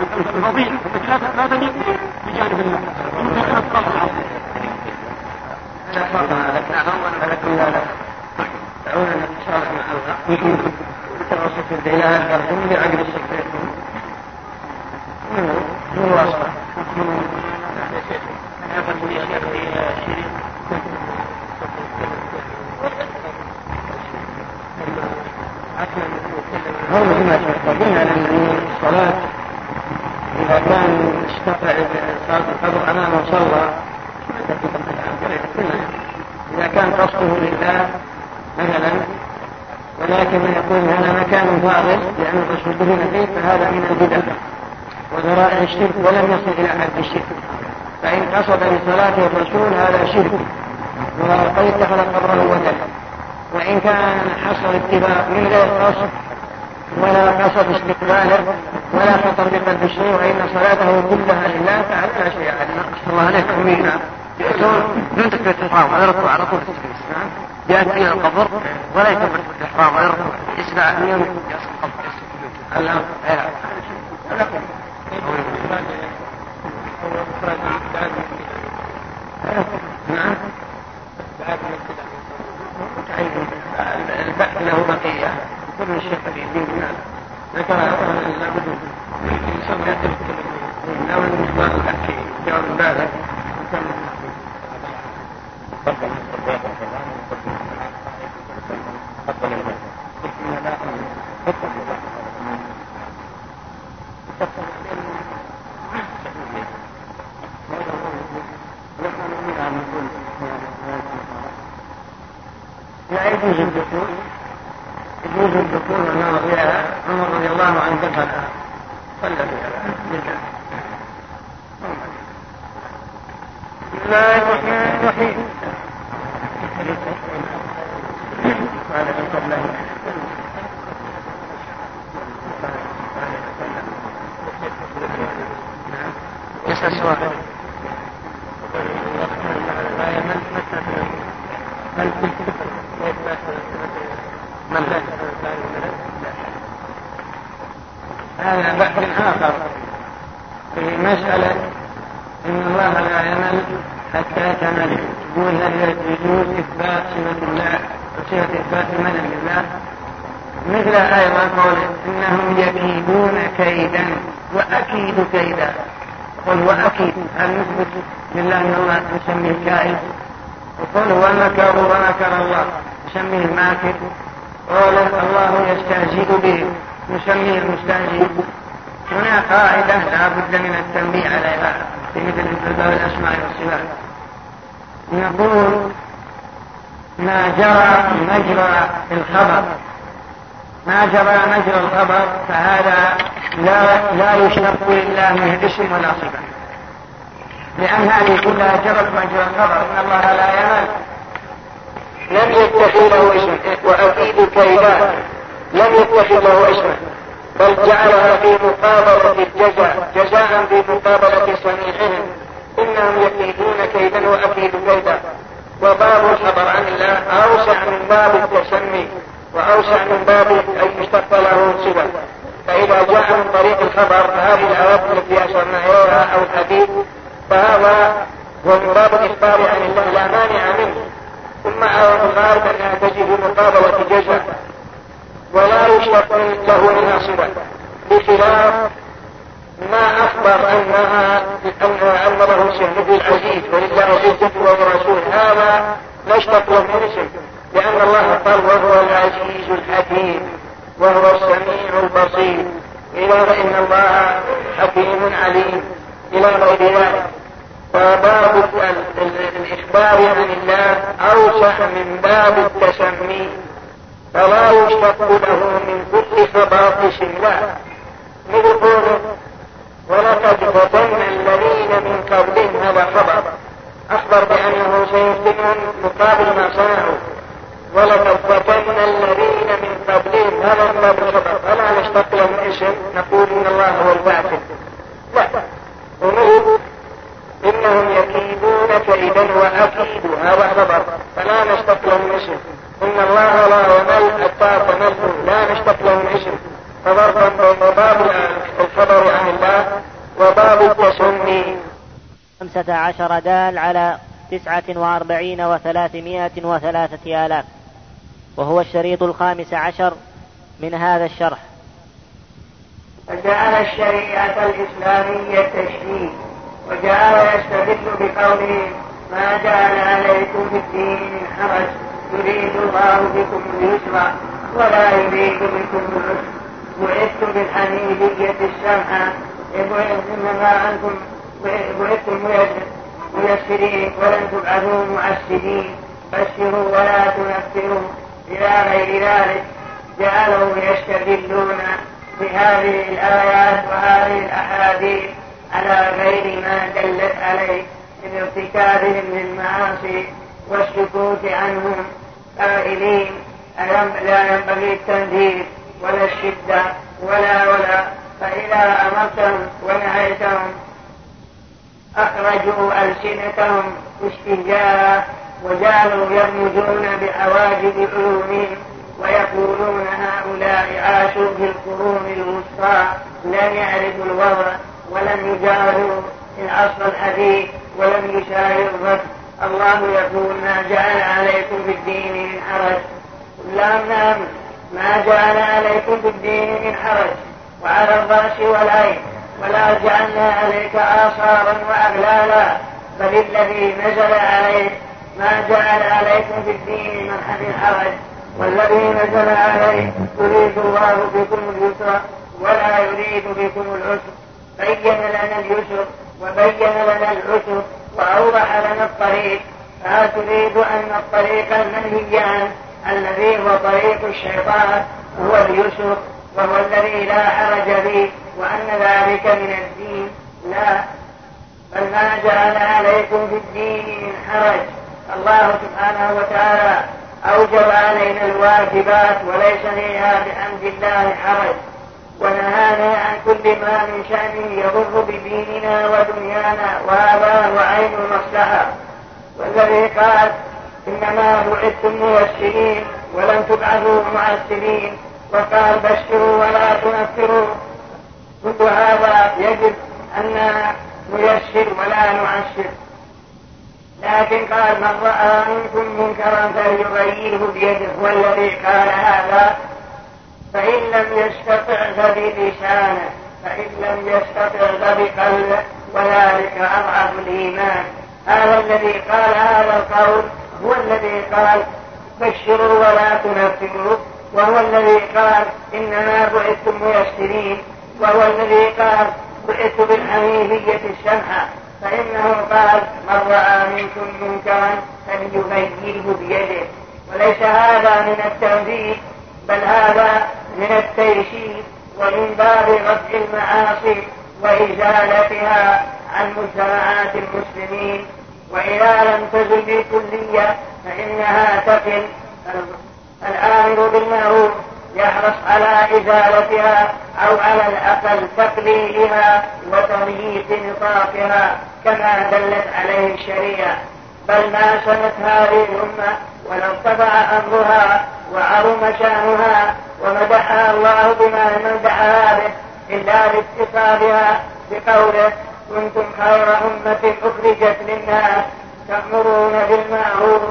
الفضيلة التي لا تليق بجانب الله يمكن أن تطلع لا فرق هذا أول لكن لا دعونا نتصالح مع الله في من واسطة هو مثل ما قلنا أن الصلاة إذا كان اشتفع صلاة القبر أمامه صلى إذا كان قصده لله مثلا ولكن يكون هذا مكان فاضل لأن الرسول دفن فيه فهذا من البدع. وذرائع الشرك ولم يصل إلى حد الشرك. فإن قصد بصلاة الرسول هذا شرك. وقد اتخذ قبره وثن وإن كان حصل اتباع من غير قصد ولا قصد استقباله ولا خطر بقلب الشيء وإن صلاته كلها لله فعل لا شيء عليه. الله عليك أمينا من تكبيرة الإحرام على ركوع على طول جاءت إلى القبر ولا يكبر الإحرام على ركوع. يسمع يوم الأمر نعم البحث له بقية كل الشيخ في دين ذكر لابد يسمى أو المجموعة الأحكي جواب بالغ لا يجوز الدخول. يجوز الدخول والنظر فيها عمر رضي الله عنه دخل. صلى لله بسم الله الرحمن الرحيم هذا بحث آخر في مسألة إن الله لا يمل حتى تمل يقول هل يجوز إثبات صفة الله وصفة إثبات المنن لله مثل أيضا قول إنهم يكيدون كيدا وأكيد كيدا قل هو أكيد هل نثبت لله أن الله نسميه كائن؟ وقل المكر ومكر الله. نسميه الماكر. قال الله يستهزئ به. نسميه المستهزئ هنا قاعدة لا بد من التنبيه عليها في مثل باب الأسماء والصفات. نقول ما جرى مجرى الخبر. ما جرى مجرى الخبر فهذا لا لا يشتق لله من اسم ولا صفة. لأن هذه كلها جرت مجرى الخبر. إن الله لا يمل لم يتخذ له اسم. وأكيد كيدان لم يتخذ له اسما بل جعلها في مقابلة الجزاء. جزاء في مقابلة صنيعهم. إنهم يكيدون كيدا وأكيد كيدا. وباب الخبر عن الله أوسع من باب التسمي. وأوسع من باب أن يشتق له صفة فإذا جاء من طريق الخبر فهذه الآيات التي أشرنا إليها أو الحديث فهذا هو مراد الإخبار عن الله. لا مانع منه. ثم الغالب أنها تجد مقابلة جزاء. ولا يشتق له منها صفة بخلاف ما أخبر أنها أنها أمره مثل العزيز ولله عزة ورسول هذا نشتق له من لأن الله قال وهو العزيز الحكيم. وهو السميع البصير. إلى فإن الله حكيم عليم. إلى غير ذلك. فباب الإخبار عن الله أوسع من باب التسمي. فلا يشتق له من كل اسم لا مثل قوله ولقد فتنا الذين من قبلهم هذا خبر. أخبر بأنه سيفتنهم مقابل ما صنعوا ولقد فتنا الذين من قبلهم هذا باب الخبر فلا نشتق لهم اسم نقول إن الله هو الباطل لا ونقول إنهم يكيدون كيدا وأكيد هذا خبر فلا نشتق لهم اسم إن الله لا يمل حتى تملوا لا نشتق لهم اسم فضربا بين باب الخبر عن الله وباب التسمي عشر دال على تسعة وأربعين وثلاثمائة وثلاثة آلاف. وهو الشريط الخامس عشر من هذا الشرح. فجعل الشريعة الإسلامية تشريع وجعل يستدل بقوله ما جعل عليكم في الدين من حرج يريد الله بكم اليسر ولا يريد بكم العسر. بعثت بالحنيفية السمحة إنما أنتم بعثتم ميسرين ولن تبعثوا معسرين. بشروا ولا تنفروا. إلى غير ذلك جعلوا يستدلون بهذه الآيات وهذه الأحاديث على غير ما دلت عليه من ارتكابهم للمعاصي والسكوت عنهم. قائلين لا ينبغي التنذير ولا الشدة ولا ولا؟ فإذا أمرتهم ونهيتهم أخرجوا ألسنتهم استهزاء وجعلوا يرمزون بحواجب علومهم ويقولون هؤلاء عاشوا في القرون الوسطى لم يعرفوا الوضع ولم يجاهروا العصر الحديث ولم يشاهدوا الرد. الله يقول ما جعل عليكم في الدين من حرج. لا نعم ما جعل عليكم في الدين من حرج. وعلى الرأس والعين. ولا جعلنا عليك آثارا وأغلالا بل الذي نزل عليك ما جعل عليكم في الدين من حرج. والذي نزل عليه يريد الله بكم اليسر ولا يريد بكم العسر. بين لنا اليسر وبين لنا العسر وأوضح لنا الطريق. تريد أن الطريق المنهي عنه الذي هو طريق الشيطان هو اليسر. وهو الذي لا حرج به وأن ذلك من الدين. لا. بل ما جعل عليكم في الدين من حرج. الله سبحانه وتعالى أوجب علينا الواجبات وليس فيها بحمد الله حرج. ونهانا عن كل ما من شأنه يضر بديننا ودنيانا وهذا هو عين المصلحة. والذي قال إنما بعثتم ميسرين ولم تبعثوا معسرين وقال بشروا ولا تنفروا كل هذا يجب أن نيسر ولا نعسر. لكن قال من رأى منكم منكرا فليغيره بيده. هو الذي قال هذا. فإن لم يستطع فبلسانه فإن لم يستطع فبقلبه وذلك أضعف الإيمان. هذا الذي قال هذا القول. هو الذي قال بشروا ولا تنفروا. وهو الذي قال إنما بعثتم ميسرين وهو الذي قال بعثت بالحنيفية السمحة فإنه قال من رأى منكم منكرا فليغيره بيده. وليس هذا من التنفيذ بل هذا من التيسير ومن باب رفع المعاصي وإزالتها عن مجتمعات المسلمين. وإذا لم تزل بالكلية فإنها تقل. الآمر بالمعروف يحرص على إزالتها أو على الأقل تقليلها وتضييق نطاقها كما دلت عليه الشريعة. بل ما سنت هذه الأمة ولو ارتفع أمرها وعظم شأنها ومدحها الله بما مدحها به إلا باتصالها بقوله كنتم خير أمة أخرجت للناس تأمرون بالمعروف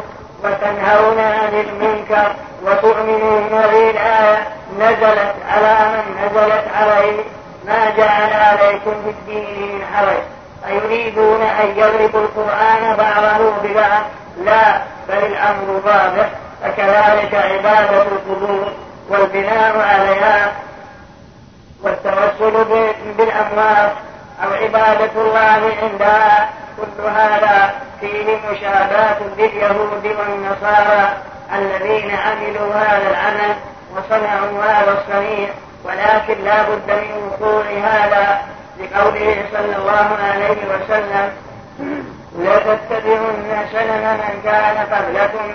وتنهون عن المنكر وتؤمنون به الآية نزلت على من نزلت عليه ما جعل عليكم في الدين من حرج. أيريدون أن يضربوا القرآن بعضه ببعض؟ لا بل الأمر واضح. فكذلك عبادة القبور والبناء عليها والتوسل بالأموات أو عبادة الله عندها. كل هذا فيه مشابهة لليهود والنصارى الذين عملوا هذا العمل وصنعوا هذا الصنيع ولكن لا بد من وقوع هذا لقوله صلى الله عليه وسلم لتتبعن سنن من كان قبلكم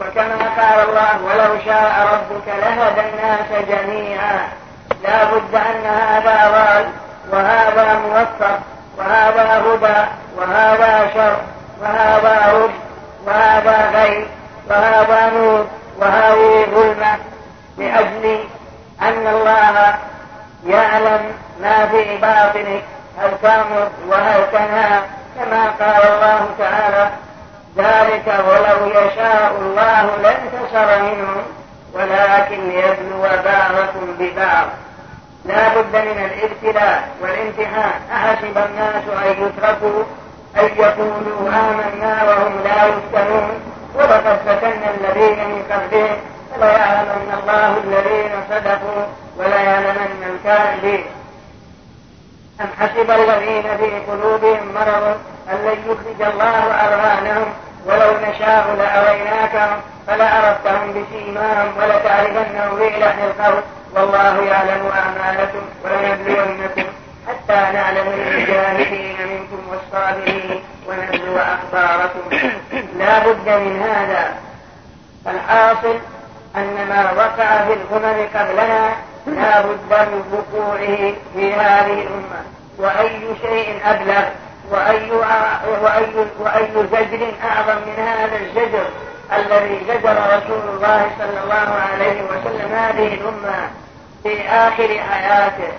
وكما قال الله ولو شاء ربك لهدى الناس جميعا لا بد أن هذا ضال وهذا موفق وهذا هدى وهذا شر وهذا رشد وهذا غيب وهذا نور وهذه ظلمة. لأجل أن الله يعلم ما في باطنك هل تأمر وهل تنهى. كما قال الله تعالى ذلك ولو يشاء الله لانتصر منهم ولكن ليبلو بعضكم ببعض. بد من الابتلاء والامتحان أحسب الناس أن يتركوا أن يقولوا آمنا وهم لا يفتنون ولقد فتنا الذين من قبلهم فليعلمن الله الذين صدقوا وليعلمن الكاذبين. أم حسب الذين في قلوبهم مرض أن لن يخرج الله أرهانهم ولو نشاء لأريناكهم فلعرفتهم بسيماهم ولتعرفنهم في لحن القول والله يعلم أعمالكم ولنبلونكم حتى نعلم المجاهدين منكم والصابرين ونبلو أخباركم لا بد من هذا. الحاصل أن ما وقع في الأمم قبلنا لا بد من وقوعه في هذه الأمة. وأي شيء أبلغ وأي, وأي, وأي زجر أعظم من هذا الزجر الذي زجر رسول الله صلى الله عليه وسلم هذه الأمة في آخر حياته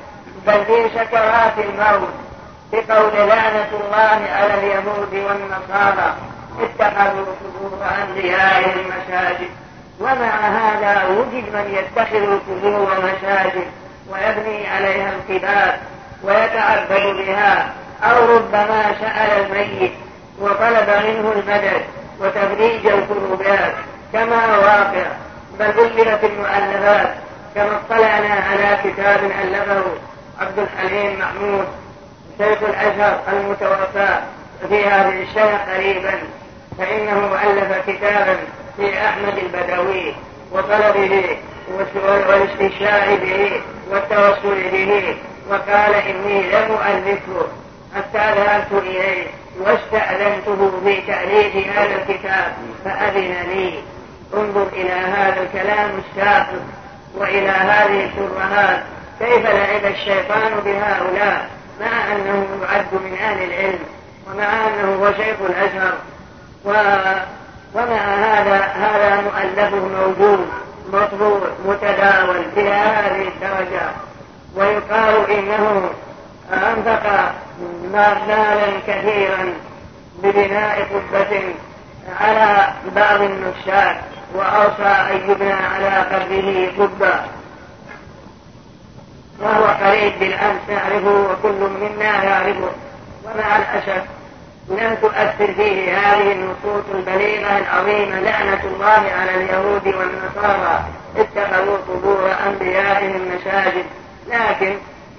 بل في سكرات الموت بقول لعنة الله على اليهود والنصارى اتخذوا قبور أنبيائهم مساجد ومع هذا وجد من يتخذ القبور مساجد ويبني عليها الكباب ويتعبد بها أو ربما سأل الميت وطلب منه المدد. وتفريج الكروبات كما واقع بل ذلت المؤلفات كما اطلعنا على كتاب ألفه عبد الحليم محمود شيخ الأزهر المتوفى في هذه السنة قريبا فإنه ألف كتابا في أحمد البدوي وطلبه والاستشاء به والتوسل به وقال إني لم ألفه حتى ذهبت إليه. واستأذنته في تأليف هذا الكتاب فأذن لي انظر إلى هذا الكلام الساقط وإلى هذه الشبهات كيف لعب الشيطان بهؤلاء؟ مع أنه يعد من أهل العلم ومع أنه هو شيخ الأزهر. و... ومع هذا هذا مؤلفه موجود مطبوع متداول إلى هذه الدرجة. ويقال إنه أنفق مالا كثيرا ببناء قبة على بعض النشاط وأوصى أن يبنى على قبره قبة. وهو قريب بالأمس نعرفه وكل منا يعرفه. ومع الأسف لم تؤثر فيه هذه النصوص البليغة العظيمة لعنة الله على اليهود والنصارى. اتخذوا قبور أنبيائهم مساجد. لكن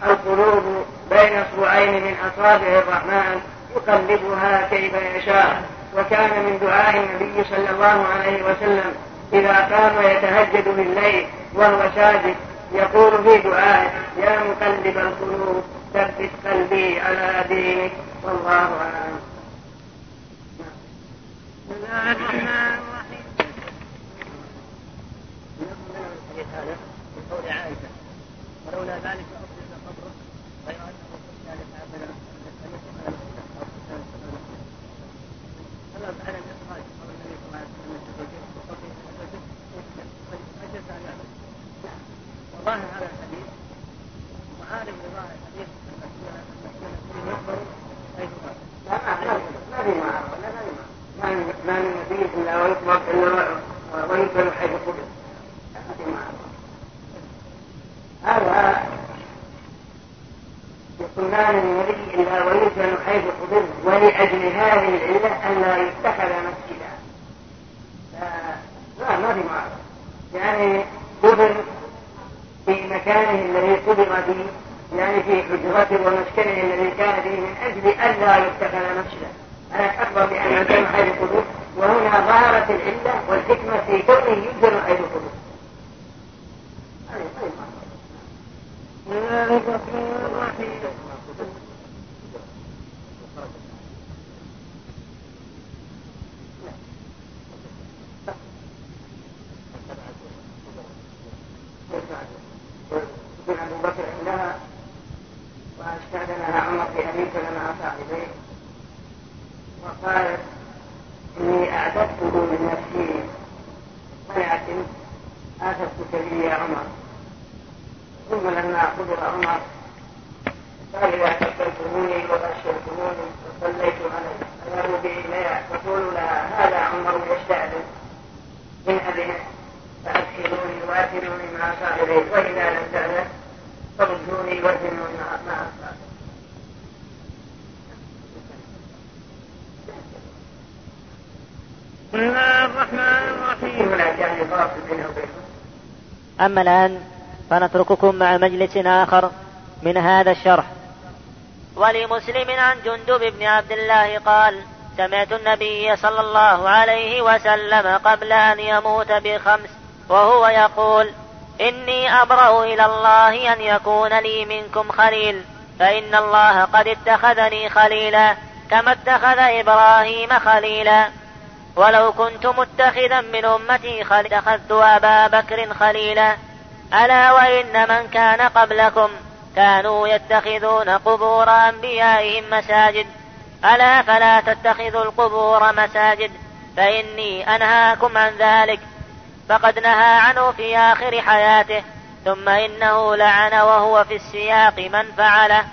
القلوب بين اصبعين من أصابع الرحمن يقلبها كيف يشاء. وكان من دعاء النبي صلى الله عليه وسلم إذا قام يتهجد بالليل وهو ساجد يقول في دعائه يا مقلب القلوب ثبت قلبي على دينك. والله أعلم. بسم الله الرحمن الرحيم. من قول عائشة ولولا ذلك لأفضل قبره غير أنه كنا لتعبنا أن يكون فلا فعل الإخراج قول النبي صلى الله عليه وسلم الزوجين وقوله الزوجين أجل أن يعمل وظاهر هذا الحديث معارض لظاهر الحديث يخبر لا ما في معارضة ما من نبي إلا ويخبر إلا وينزل حيث قبل ما في معارضة هذا يقول ما من نبي إلا ويدفن حيث قبل ولأجل هذه العلة أن لا يتخذ مسجدا لا ما في معارضة يعني قبل في مكانه الذي قبض فيه يعني في حجرته ومسكنه الذي كان فيه من أجل ألا يتخذ مسجدا. أنا أخبر بأن الدم حيث القدور وهنا ظهرت العلة والحكمة في كونه يجبر حيث القدور. بسم الله الرحمن الرحيم يكون ابو بكر عندها واستاذنها عمر في أبي سلمه صاحبيه وقالت إني اعددته من نفسي ولكن اخذتك به يا عمر. ثم لما قبر عمر قال اذا كفلتموني وبشرتموني وصليت عليه فذهبوا به اليها فقولوا لها هذا عمر يستاذن من ابنه فأدخلوني وأدخلوني مع صاحبي وإذا لم تأذن فردوني وأدخلوني مع أصحابي بسم الله الرحمن الرحيم. أما الآن فنترككم مع مجلس آخر من هذا الشرح. ولمسلم عن جندب بن عبد الله قال سمعت النبي صلى الله عليه وسلم قبل أن يموت بخمس وهو يقول إني أبرأ إلى الله أن يكون لي منكم خليل فإن الله قد اتخذني خليلا كما اتخذ إبراهيم خليلا. ولو كنت متخذا من أمتي خليلا اتخذت أبا بكر خليلا. ألا وإن من كان قبلكم كانوا يتخذون قبور أنبيائهم مساجد. ألا فلا تتخذوا القبور مساجد. فإني أنهاكم عن ذلك. فقد نهى عنه في آخر حياته. ثم إنه لعن وهو في السياق من فعله.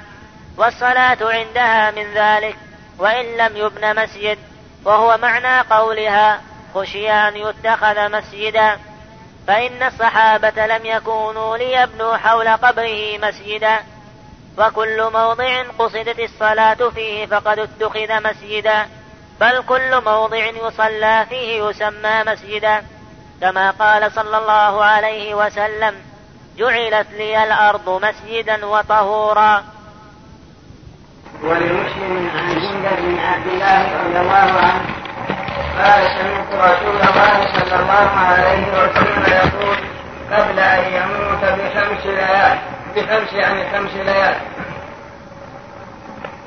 والصلاة عندها من ذلك. وإن لم يبن مسجد. وهو معنى قولها خشي أن يتخذ مسجدا فإن الصحابة لم يكونوا ليبنوا حول قبره مسجدا وكل موضع قصدت الصلاة فيه فقد اتخذ مسجدا بل كل موضع يصلى فيه يسمى مسجدا كما قال صلى الله عليه وسلم جعلت لي الأرض مسجدا وطهورا. ولمسلم عن جندب بن عبد الله رضي الله عنه. قال سمعت رسول الله صلى الله عليه وسلم يقول قبل أن يموت بخمس ليال بخمس يعني خمس ليال.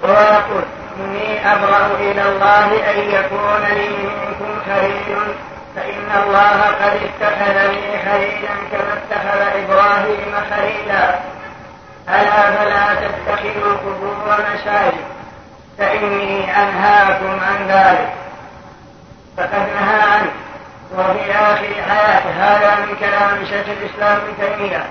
ويقول إني أبرأ إلى الله أن يكون لي منكم خليل فإن الله قد اتخذني خليلا كما اتخذ إبراهيم خليلا ألا فلا تتخذوا القبور مساجد. فإني أنهاكم عن ذلك. فقد نهى عنه وفي آخر حياته هذا من كلام شيخ الإسلام ابن تيمية.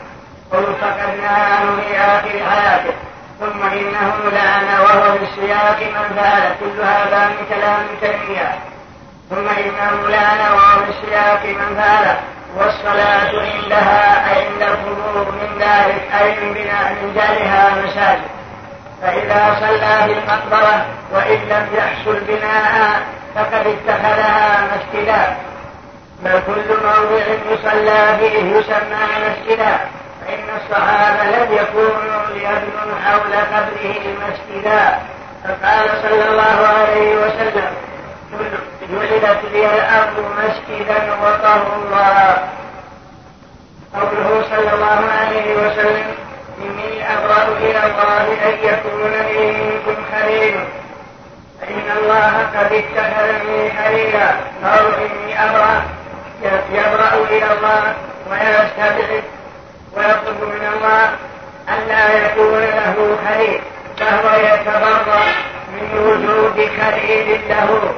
قل فقد نهى عنه في آخر حياته ثم إنه لعن وهو في السياق من فعل كل هذا من كلام تيمية. ثم إنه لعن وهو في السياق من فعل والصلاة عندها أي عند القبور من ذلك أي من بناء من جعلها مساجد. فإذا صلى في المقبرة وإن لم يحصل بناء فقد اتخذها مسجدا. بل كل موضع يصلى فيه يسمى مسجدا. فإن الصحابة لم يكونوا ليبنوا حول قبره مسجدا. فقال صلى الله عليه وسلم جعلت لي الأرض مسجدا وطهورا. قوله صلى الله عليه وسلم إني أبرأ إلى الله أن يكون لي منكم خليل فإن الله قد اتخذني خليلا قالوا إني أبرأ. يبرأ إلى الله ويستبعد ويطلب من الله أن لا يكون له خليل فهو يتبرأ من وجود خليل له.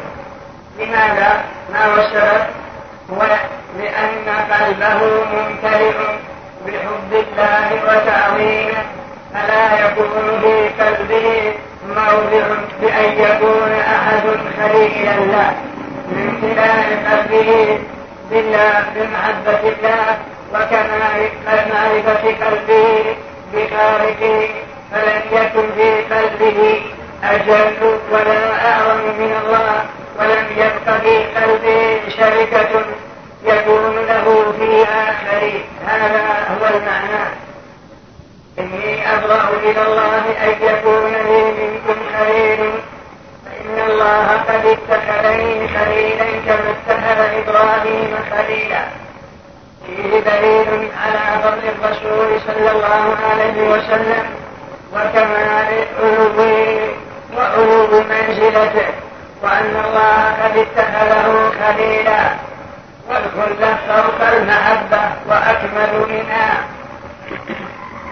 لماذا؟ ما هو السبب؟ هو لأن قلبه ممتلئ. بحب الله وتعظيمه فلا يكون في قلبه موضع بأن يكون أحد خليلا له. من امتلاء قلبه بالله بمحبة الله وكمال معرفة قلبه بخالقه. فلن يكن في قلبه أجل ولا أعظم من الله ولم يبق في قلبه شركة يكون له فيها شريك هذا هو المعنى. إني أبرأ إلى الله أن يكون لي منكم خليل. فإن الله قد اتخذني خليلا كما اتخذ إبراهيم خليلا. فيه دليل على فضل الرسول صلى الله عليه وسلم وكمال علوه وعلو منزلته وأن الله قد اتخذه خليلا. والخلة فوق المحبة وأكمل منها.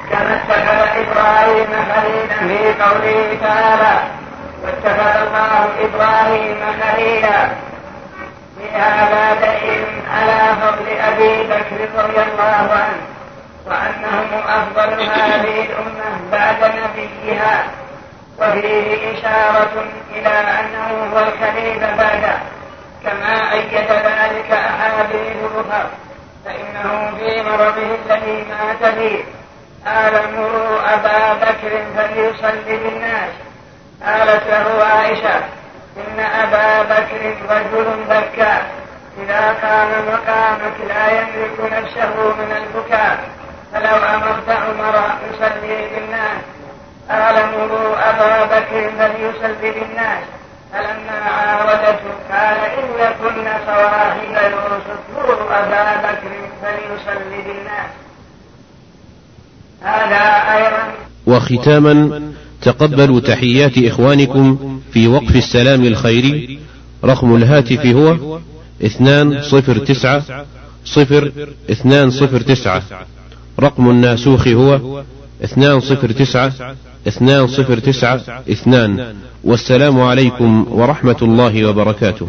كما اتخذ إبراهيم خليلا في قوله تعالى واتخذ الله إبراهيم خليلا. في هذا دليل على فضل أبي بكر رضي الله عنه وأنهم أفضل هذه الأمة بعد نبيها. وفيه إشارة إلى أنه هو الخليفة بعده. كما أيد ذلك أحاديث أخرى فإنه في مرضه الذي مات فيه. قال مروا أبا بكر فليصلي بالناس. قالت له عائشة إن أبا بكر رجل بكى إذا قام مقامك لا يملك نفسه من البكاء فلو أمرت عمر يصلي بالناس. قال مروا أبا بكر فليصلي بالناس. فلما عاودته قال إن كن صواحب يوسف مروا أبا بكر فليصلي بالناس. هذا أيضا وختاما تقبلوا تحيات إخوانكم في وقف السلام الخيري. رقم الهاتف هو اثنان صفر تسعة صفر اثنان صفر تسعة. رقم الناسوخ هو اثنان صفر تسعة اثنان صفر تسعة اثنان. والسلام عليكم ورحمة الله وبركاته.